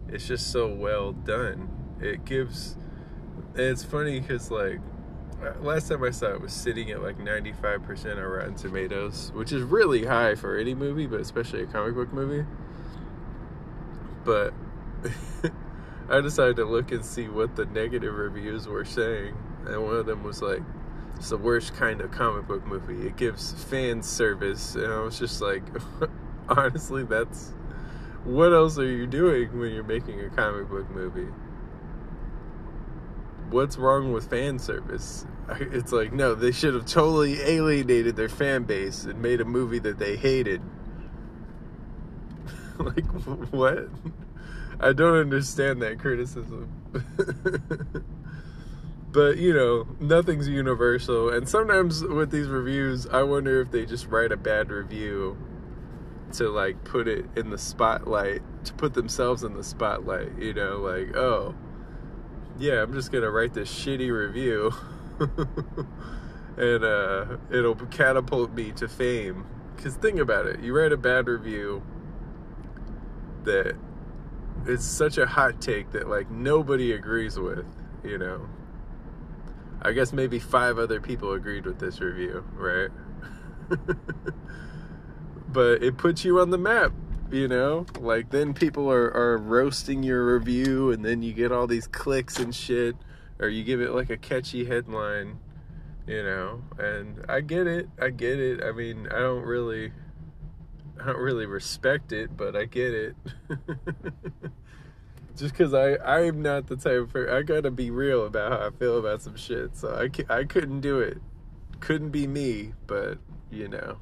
Speaker 1: it's just so well done. It gives. It's funny because like uh, last time I saw it was sitting at like 95% on Rotten Tomatoes, which is really high for any movie, but especially a comic book movie. But I decided to look and see what the negative reviews were saying, and one of them was like, "It's the worst kind of comic book movie. It gives fan service," and I was just like, honestly, that's what else are you doing when you're making a comic book movie? What's wrong with fan service? It's like, no, they should have totally alienated their fan base and made a movie that they hated. like, what? I don't understand that criticism. but, you know, nothing's universal. And sometimes with these reviews, I wonder if they just write a bad review to, like, put it in the spotlight, to put themselves in the spotlight, you know, like, oh, yeah, I'm just gonna write this shitty review. and uh, it'll catapult me to fame. Because think about it, you write a bad review that it's such a hot take that like nobody agrees with, you know. I guess maybe five other people agreed with this review, right? but it puts you on the map, you know? Like then people are, are roasting your review and then you get all these clicks and shit or you give it like a catchy headline, you know. And I get it. I get it. I mean, I don't really I don't really respect it, but I get it. Just because I I'm not the type of I gotta be real about how I feel about some shit. So I I couldn't do it. Couldn't be me, but you know.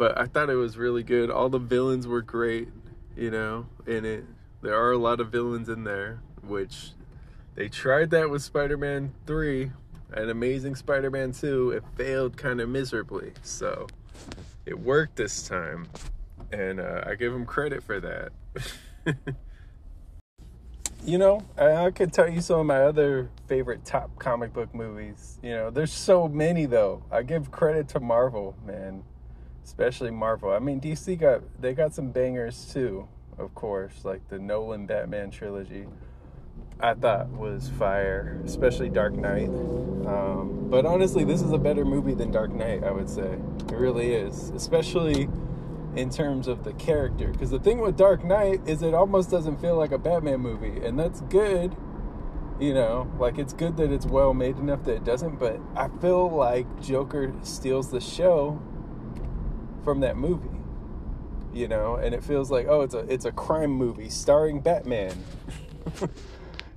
Speaker 1: But I thought it was really good. All the villains were great, you know, in it. There are a lot of villains in there, which they tried that with Spider-Man 3 and Amazing Spider-Man 2. It failed kind of miserably. So it worked this time. And uh, I give them credit for that. you know, I, I could tell you some of my other favorite top comic book movies. You know, there's so many though. I give credit to Marvel, man, especially Marvel. I mean, DC got they got some bangers too, of course, like the Nolan Batman trilogy. I thought was fire, especially Dark Knight. Um, but honestly, this is a better movie than Dark Knight. I would say it really is, especially in terms of the character. Because the thing with Dark Knight is it almost doesn't feel like a Batman movie, and that's good. You know, like it's good that it's well made enough that it doesn't. But I feel like Joker steals the show from that movie. You know, and it feels like oh, it's a it's a crime movie starring Batman.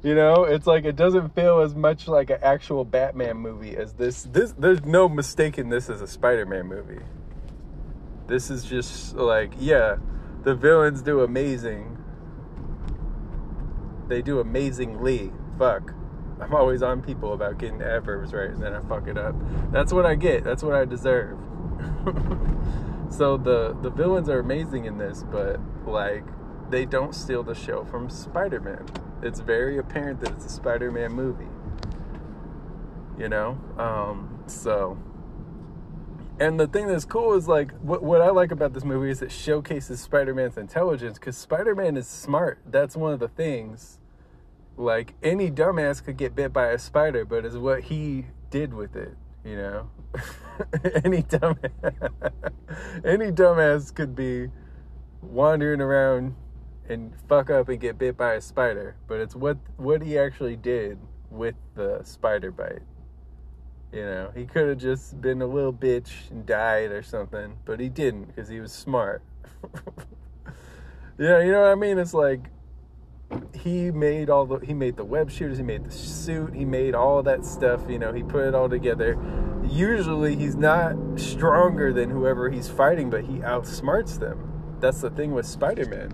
Speaker 1: You know, it's like it doesn't feel as much like an actual Batman movie as this. This there's no mistaking this as a Spider-Man movie. This is just like, yeah, the villains do amazing. They do amazingly. Fuck. I'm always on people about getting adverbs right and then I fuck it up. That's what I get. That's what I deserve. so the the villains are amazing in this, but like they don't steal the show from Spider-Man it's very apparent that it's a Spider-Man movie. You know, um, so. And the thing that's cool is like what what I like about this movie is it showcases Spider-Man's intelligence because Spider-Man is smart. That's one of the things. Like any dumbass could get bit by a spider, but it's what he did with it. You know, any dumbass, any dumbass could be wandering around and fuck up and get bit by a spider, but it's what what he actually did with the spider bite. You know, he could have just been a little bitch and died or something, but he didn't because he was smart. yeah, you know what I mean? It's like he made all the he made the web shooters, he made the suit, he made all that stuff, you know, he put it all together. Usually he's not stronger than whoever he's fighting, but he outsmarts them. That's the thing with Spider-Man.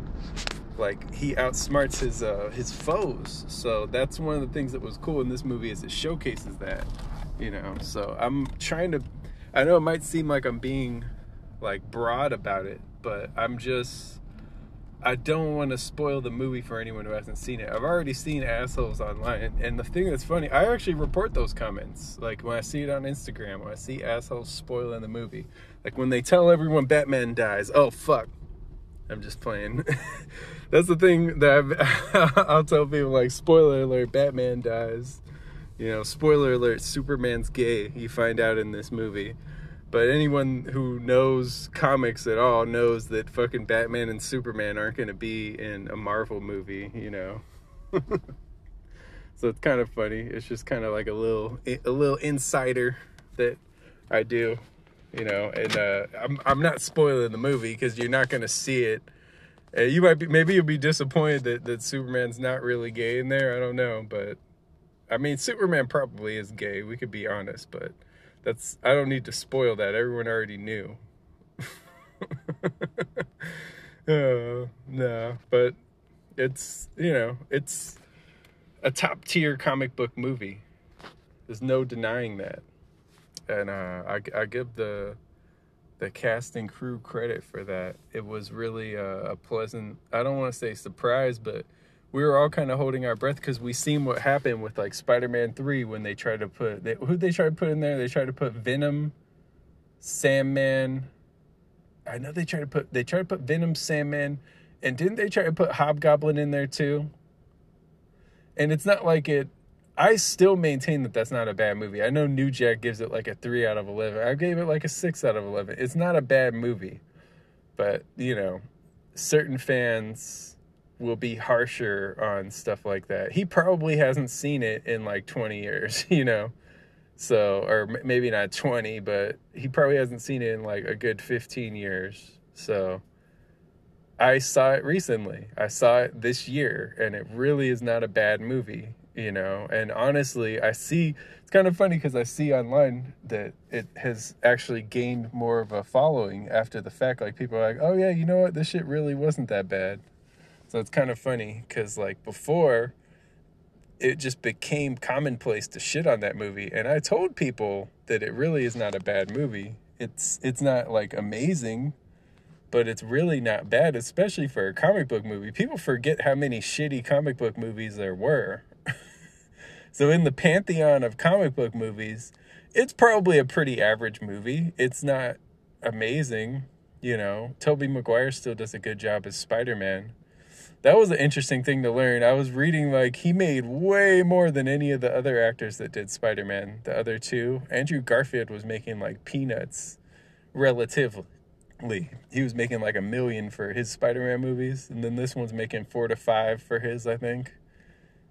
Speaker 1: Like he outsmarts his uh his foes. So that's one of the things that was cool in this movie is it showcases that you know? So i'm trying to i know it might seem like i'm being like broad about it but i'm just i don't want to spoil the movie for anyone who hasn't seen it. I've already seen assholes online and the thing that's funny i actually report those comments. Like when i see it on instagram when i see assholes spoiling the movie. Like when they tell everyone batman dies oh fuck. I'm just playing. That's the thing that i will tell people like spoiler alert batman dies. You know spoiler alert superman's gay you find out in this movie but anyone who knows comics at all knows that fucking batman and superman aren't going to be in a marvel movie you know? So it's kind of funny. It's just kind of like a little a little insider that i do you know? And uh, I'm, I'm not spoiling the movie because you're not going to see it. Uh, you might be maybe you'll be disappointed that, that Superman's not really gay in there. I don't know, but I mean Superman probably is gay. We could be honest, but that's I don't need to spoil that. Everyone already knew. uh, no, but it's you know it's a top tier comic book movie. There's no denying that, and uh, I I give the the cast and crew credit for that. It was really a, a pleasant, I don't want to say surprise, but we were all kind of holding our breath because we seen what happened with like Spider-Man 3 when they tried to put, they, who they tried to put in there? They tried to put Venom, Sandman. I know they tried to put, they tried to put Venom, Sandman, and didn't they try to put Hobgoblin in there too? And it's not like it I still maintain that that's not a bad movie. I know New Jack gives it like a 3 out of 11. I gave it like a 6 out of 11. It's not a bad movie. But, you know, certain fans will be harsher on stuff like that. He probably hasn't seen it in like 20 years, you know. So, or maybe not 20, but he probably hasn't seen it in like a good 15 years. So, I saw it recently. I saw it this year, and it really is not a bad movie you know and honestly i see it's kind of funny because i see online that it has actually gained more of a following after the fact like people are like oh yeah you know what this shit really wasn't that bad so it's kind of funny because like before it just became commonplace to shit on that movie and i told people that it really is not a bad movie it's it's not like amazing but it's really not bad, especially for a comic book movie. People forget how many shitty comic book movies there were. so in the pantheon of comic book movies, it's probably a pretty average movie. It's not amazing, you know. Tobey Maguire still does a good job as Spider-Man. That was an interesting thing to learn. I was reading like he made way more than any of the other actors that did Spider-Man. The other two, Andrew Garfield was making like peanuts relatively. He was making like a million for his Spider-Man movies, and then this one's making 4 to 5 for his, I think.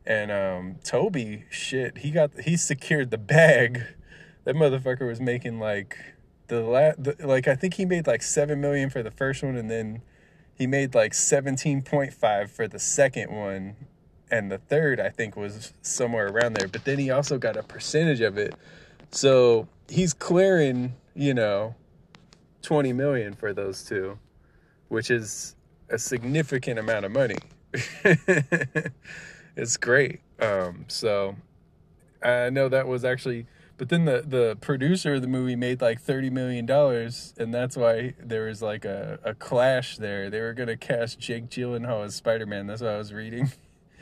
Speaker 1: And um Tobey, shit, he got he secured the bag. That motherfucker was making like the, la- the like I think he made like 7 million for the first one and then he made like 17.5 for the second one and the third i think was somewhere around there but then he also got a percentage of it. So he's clearing you know 20 million for those two which is a significant amount of money. It's great. Um so i know that was actually but then the the producer of the movie made like thirty million dollars, and that's why there was like a, a clash there. They were gonna cast Jake Gyllenhaal as Spider Man. That's what I was reading,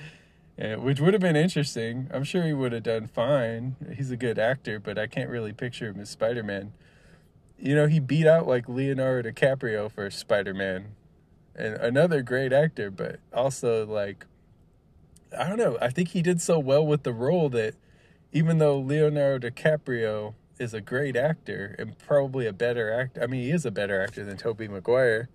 Speaker 1: and, which would have been interesting. I'm sure he would have done fine. He's a good actor, but I can't really picture him as Spider Man. You know, he beat out like Leonardo DiCaprio for Spider Man, and another great actor, but also like I don't know. I think he did so well with the role that even though Leonardo DiCaprio is a great actor and probably a better actor, I mean, he is a better actor than Tobey Maguire.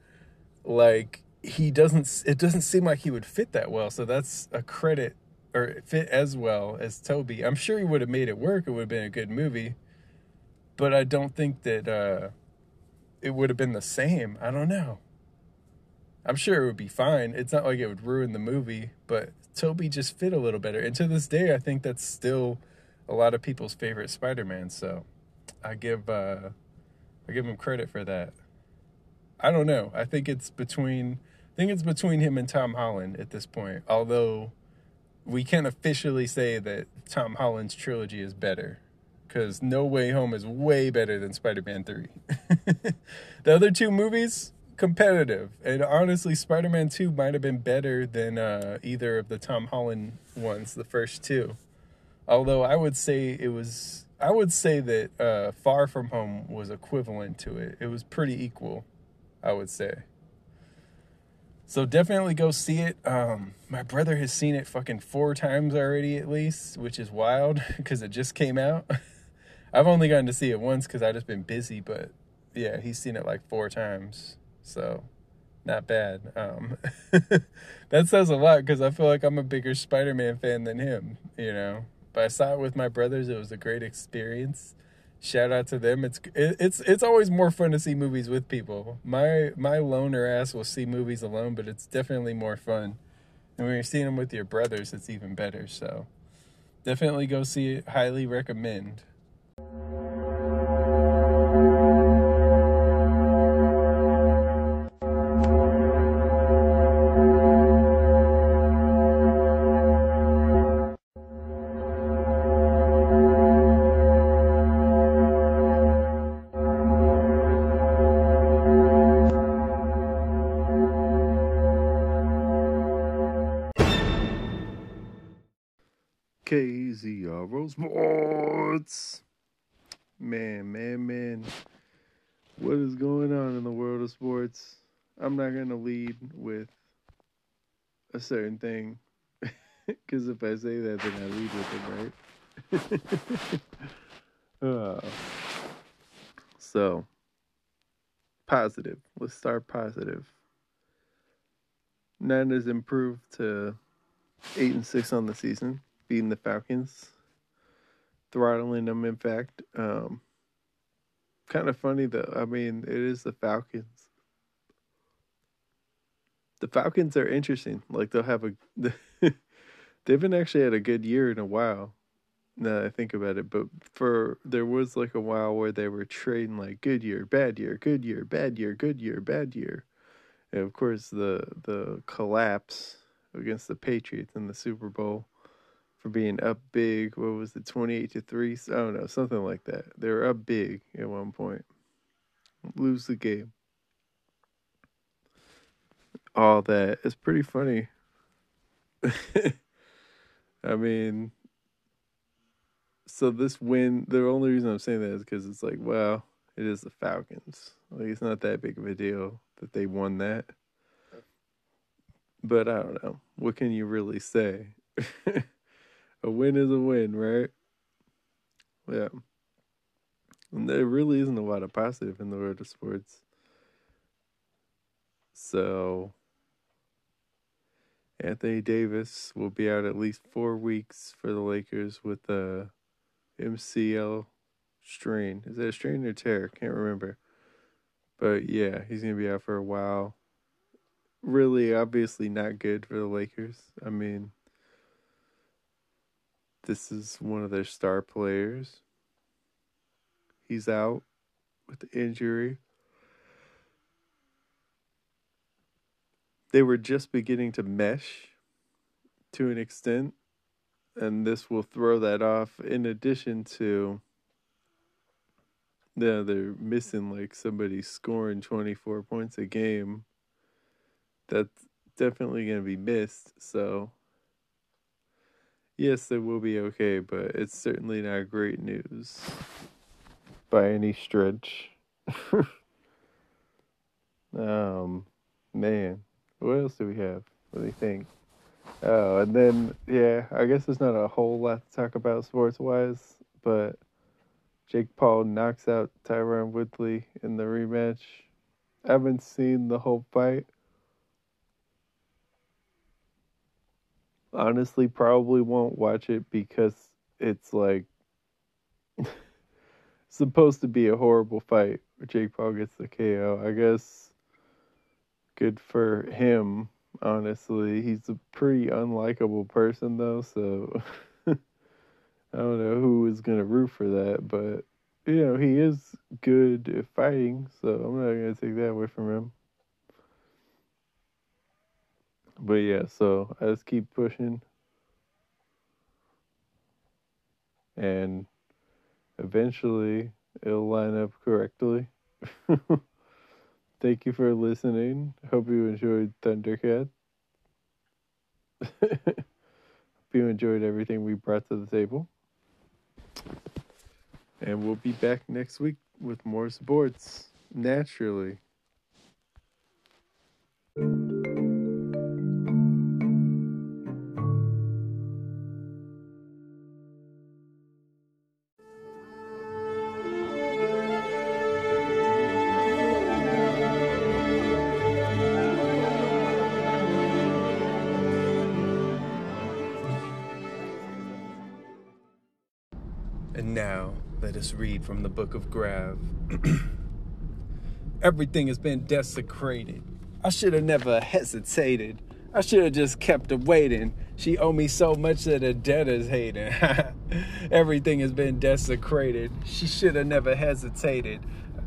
Speaker 1: Like he doesn't, it doesn't seem like he would fit that well. So that's a credit, or fit as well as Tobey. I'm sure he would have made it work. It would have been a good movie, but I don't think that uh, it would have been the same. I don't know. I'm sure it would be fine. It's not like it would ruin the movie, but Tobey just fit a little better. And to this day, I think that's still a lot of people's favorite Spider-Man. So I give uh, I give him credit for that. I don't know. I think it's between I think it's between him and Tom Holland at this point. Although we can't officially say that Tom Holland's trilogy is better because No Way Home is way better than Spider-Man 3. the other two movies competitive. And honestly, Spider-Man 2 might have been better than uh, either of the Tom Holland ones, the first two. Although I would say it was, I would say that uh, Far From Home was equivalent to it. It was pretty equal, I would say. So definitely go see it. Um, my brother has seen it fucking four times already, at least, which is wild because it just came out. I've only gotten to see it once because I've just been busy, but yeah, he's seen it like four times. So not bad. Um, that says a lot because I feel like I'm a bigger Spider-Man fan than him, you know. But I saw it with my brothers. It was a great experience. Shout out to them. It's it, it's it's always more fun to see movies with people. My my loner ass will see movies alone, but it's definitely more fun. And when you're seeing them with your brothers, it's even better. So definitely go see it. Highly recommend.
Speaker 5: Sports. Man, man, man. What is going on in the world of sports? I'm not going to lead with a certain thing. Because if I say that, then I lead with it, right? uh, so, positive. Let's start positive. Niners improved to 8 and 6 on the season beating the Falcons, throttling them. In fact, um, kind of funny though. I mean, it is the Falcons. The Falcons are interesting. Like they'll have a, they haven't actually had a good year in a while. Now I think about it, but for there was like a while where they were trading like good year, bad year, good year, bad year, good year, bad year, and of course the the collapse against the Patriots in the Super Bowl for being up big. What was it, 28 to 3? I don't know, something like that. They were up big at one point. Lose the game.
Speaker 1: all that. It's pretty funny. I mean, so this win, the only reason I'm saying that is because it's like, well, it is the Falcons. Like, it's not that big of a deal that they won that. But I don't know. What can you really say? a win is a win, right? Yeah. And there really isn't a lot of positive in the world of sports. So, Anthony Davis will be out at least four weeks for the Lakers with a MCL strain. Is that a strain or tear? Can't remember. But yeah, he's going to be out for a while. Really, obviously, not good for the Lakers. I mean, this is one of their star players. He's out with the injury. They were just beginning to mesh to an extent, and this will throw that off. In addition to, yeah, they're missing like somebody scoring 24 points a game. That's definitely going to be missed. So, yes, it will be okay, but it's certainly not great news by any stretch. um, man, what else do we have? What do you think? Oh, and then yeah, I guess there's not a whole lot to talk about sports wise, but Jake Paul knocks out Tyron Woodley in the rematch. I haven't seen the whole fight. Honestly, probably won't watch it because it's like supposed to be a horrible fight where Jake Paul gets the KO. I guess good for him, honestly. He's a pretty unlikable person though, so I don't know who is gonna root for that, but you know, he is good at fighting, so I'm not gonna take that away from him. But yeah, so I just keep pushing. And eventually it'll line up correctly. Thank you for listening. Hope you enjoyed Thundercat. Hope you enjoyed everything we brought to the table. And we'll be back next week with more sports, naturally. Now, let us read from the book of Grav. Everything has been desecrated. I should have never hesitated. I should have just kept waiting. She owe me so much that her debtor's hating. Everything has been desecrated. She should have never hesitated.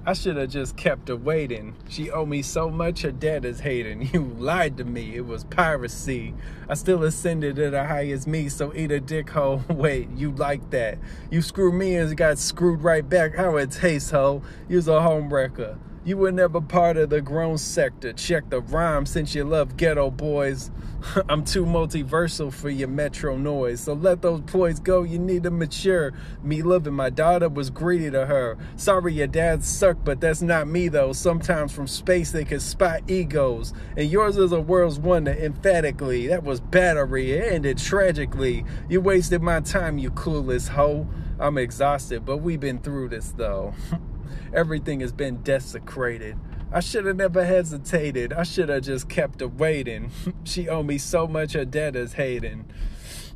Speaker 1: I should have just kept her waiting. She owed me so much her debtor's hating. You lied to me. It was piracy. I still ascended to the highest me, so eat a dick hole. Wait, you like that. You screw me and got screwed right back. How it tastes, ho. You's a homewrecker. You were never part of the grown sector. Check the rhyme since you love ghetto boys. I'm too multiversal for your metro noise. So let those boys go, you need to mature. Me loving my daughter was greedy to her. Sorry your dad sucked, but that's not me though. Sometimes from space they can spot egos. And yours is a world's wonder, emphatically. That was battery, it ended tragically. You wasted my time, you clueless hoe. I'm exhausted, but we've been through this though. Everything has been desecrated. I should have never hesitated. I should have just kept her waiting. she owed me so much her debt is hating.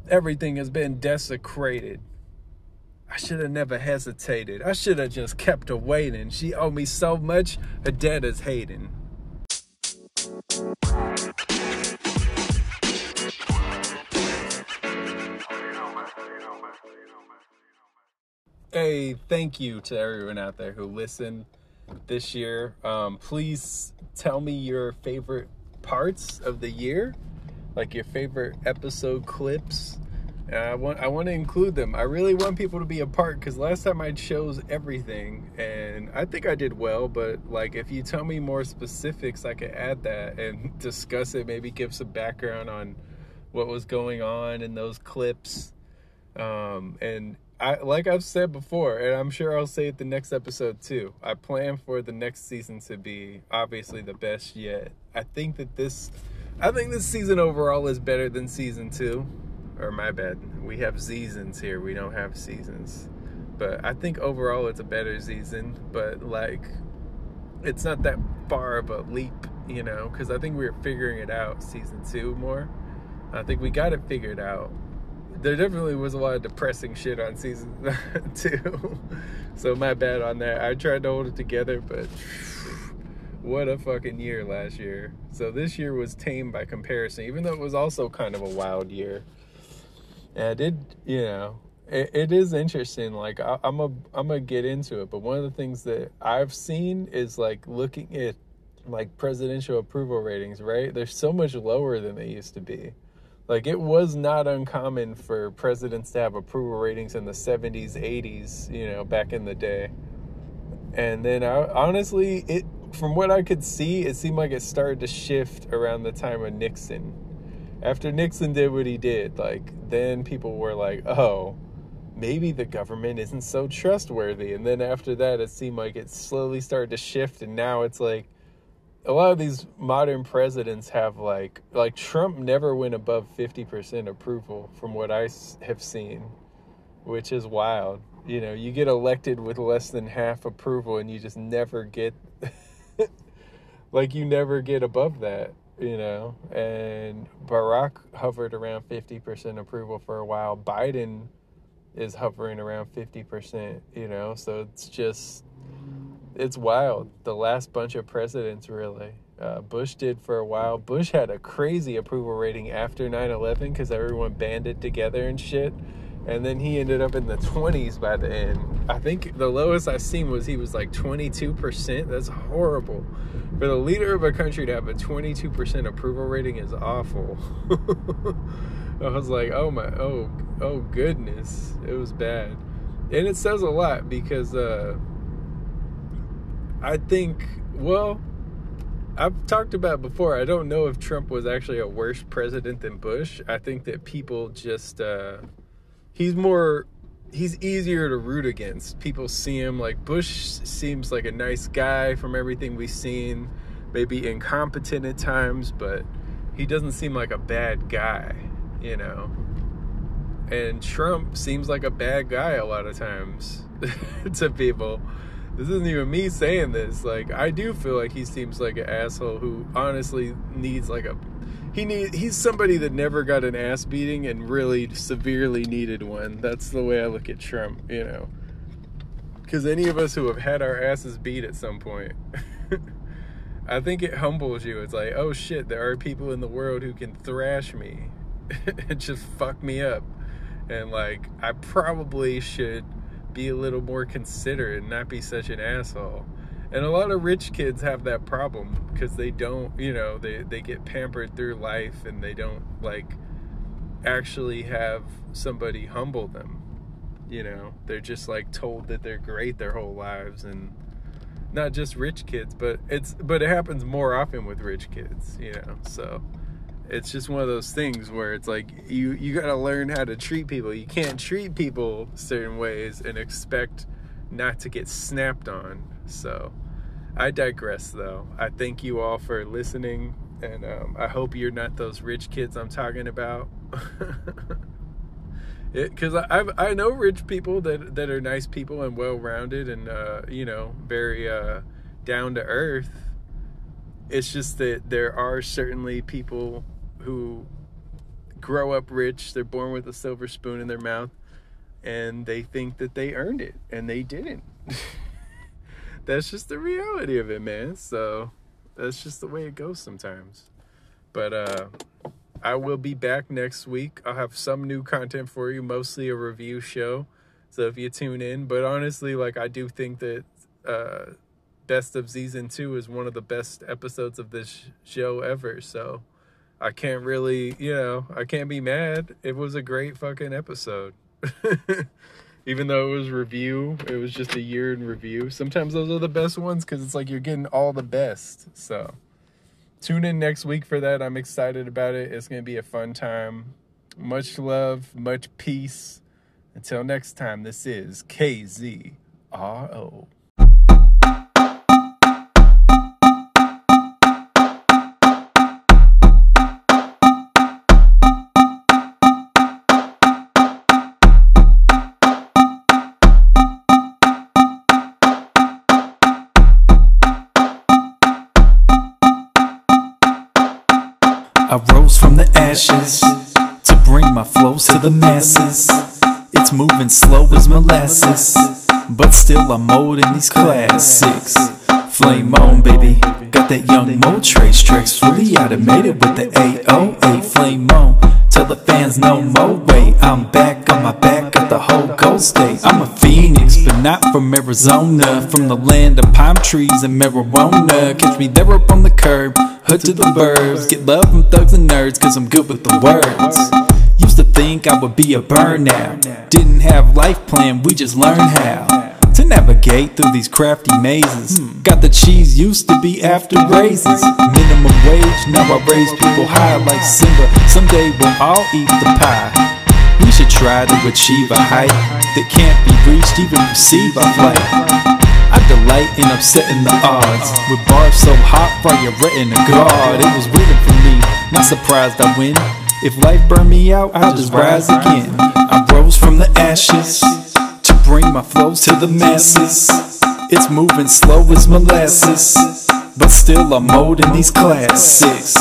Speaker 1: Everything has been desecrated. I should have never hesitated. I should have just kept her waiting. She owed me so much her debt is hating. Hey, thank you to everyone out there who listened this year. Um, please tell me your favorite parts of the year, like your favorite episode clips. I want I want to include them. I really want people to be a part because last time I chose everything, and I think I did well. But like, if you tell me more specifics, I could add that and discuss it. Maybe give some background on what was going on in those clips. Um, and I like I've said before, and I'm sure I'll say it the next episode too. I plan for the next season to be obviously the best yet. I think that this I think this season overall is better than season two. Or my bad. We have seasons here. We don't have seasons. But I think overall it's a better season. But like it's not that far of a leap, you know, because I think we were figuring it out season two more. I think we got it figured out. There definitely was a lot of depressing shit on season two. so my bad on that. I tried to hold it together, but what a fucking year last year. So this year was tame by comparison, even though it was also kind of a wild year. And I did, you know, it, it is interesting. Like I, I'm a, I'm gonna get into it, but one of the things that I've seen is like looking at like presidential approval ratings. Right, they're so much lower than they used to be. Like it was not uncommon for presidents to have approval ratings in the 70s, 80s, you know, back in the day. And then I, honestly, it from what I could see, it seemed like it started to shift around the time of Nixon. After Nixon did what he did, like then people were like, "Oh, maybe the government isn't so trustworthy." And then after that, it seemed like it slowly started to shift and now it's like a lot of these modern presidents have like like Trump never went above 50% approval from what I have seen, which is wild. You know, you get elected with less than half approval and you just never get like you never get above that, you know. And Barack hovered around 50% approval for a while. Biden is hovering around 50%, you know. So it's just it's wild. The last bunch of presidents, really. Uh, Bush did for a while. Bush had a crazy approval rating after 9 11 because everyone banded together and shit. And then he ended up in the 20s by the end. I think the lowest I've seen was he was like 22%. That's horrible. For the leader of a country to have a 22% approval rating is awful. I was like, oh my, oh, oh goodness. It was bad. And it says a lot because, uh, I think, well, I've talked about before. I don't know if Trump was actually a worse president than Bush. I think that people just, uh, he's more, he's easier to root against. People see him like Bush seems like a nice guy from everything we've seen, maybe incompetent at times, but he doesn't seem like a bad guy, you know. And Trump seems like a bad guy a lot of times to people this isn't even me saying this. Like I do feel like he seems like an asshole who honestly needs like a he need he's somebody that never got an ass beating and really severely needed one. That's the way I look at Trump, you know. Cuz any of us who have had our asses beat at some point I think it humbles you. It's like, "Oh shit, there are people in the world who can thrash me and just fuck me up." And like I probably should be a little more considerate and not be such an asshole. And a lot of rich kids have that problem because they don't, you know, they, they get pampered through life and they don't like actually have somebody humble them. You know, they're just like told that they're great their whole lives and not just rich kids, but it's but it happens more often with rich kids, you know. So it's just one of those things where it's like you you got to learn how to treat people. You can't treat people certain ways and expect not to get snapped on. So I digress though. I thank you all for listening and um, I hope you're not those rich kids I'm talking about. Because I I know rich people that that are nice people and well rounded and uh, you know very uh, down to earth. It's just that there are certainly people who grow up rich, they're born with a silver spoon in their mouth, and they think that they earned it, and they didn't. that's just the reality of it, man. So that's just the way it goes sometimes. But uh I will be back next week. I'll have some new content for you, mostly a review show. So if you tune in, but honestly, like I do think that uh Best of Season 2 is one of the best episodes of this show ever. So
Speaker 6: I can't really, you know, I can't be mad. It was a great fucking episode. Even though it was review, it was just a year in review. Sometimes those are the best ones because it's like you're getting all the best. So tune in next week for that. I'm excited about it. It's going to be a fun time. Much love, much peace. Until next time, this is KZRO.
Speaker 1: I rose from the ashes to bring my flows to the masses. It's moving slow as molasses, but still I'm molding these classics. Flame on, baby. Got that young mo trace tracks fully automated with the AOA. Flame on. Tell the fans no more way. I'm back on my back, got the whole coast state. I'm a phoenix, but not from Arizona. From the land of palm trees and marijuana. Catch me there up on the curb, hood to the burbs. Get love from thugs and nerds, cause I'm good with the words. Used to think I would be a burnout. Didn't have life plan, we just learned how to navigate through these crafty mazes. Got the cheese used to be after raises. Minimum wage, now I raise people high like Simba. Someday we'll all eat the pie. We should try to achieve a height that can't be reached, even perceived by flight. I delight in upsetting the odds with bars so hot, fire written a guard. It was waiting for me, not surprised I win. If life burned me out, I'll just rise again. I rose from the ashes to bring my flows to the masses. It's moving slow as molasses, but still I'm molding these classics.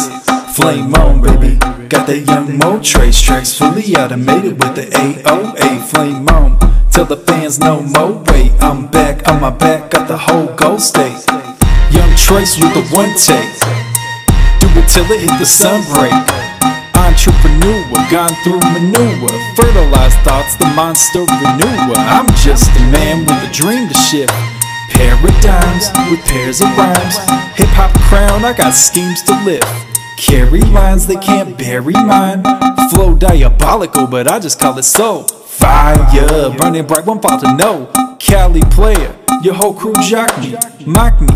Speaker 1: Flame on, baby. Got that young mo trace tracks fully automated with the AOA. Flame on. Tell the fans no more wait. I'm back on my back, got the whole gold state. Young Trace with the one take. Do it till it hit the sun break. Entrepreneur, gone through manure. Fertilized thoughts, the monster renewer. I'm just a man with a dream to shift. Paradigms with pairs of rhymes. Hip hop crown, I got schemes to lift. Carry lines they can't bury mine. Flow diabolical, but I just call it soul. Fire, burning bright, one fall to know. Cali player, your whole crew jock me, mock me.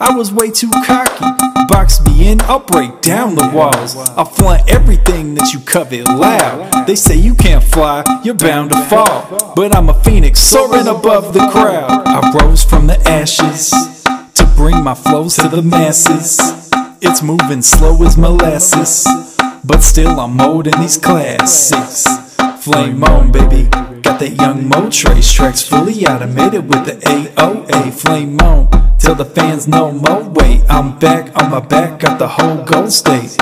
Speaker 1: I was way too cocky. Box me in, I'll break down the walls. I'll flaunt everything that you covet loud. They say you can't fly, you're bound to fall. But I'm a phoenix soaring above the crowd. I rose from the ashes to bring my flows to the masses. It's moving slow as molasses, but still I'm molding these classics. Flame on, baby. Got that young mo trace tracks fully automated with the AOA. Flame on. Tell the fans no more wait. I'm back on my back, got the whole gold state.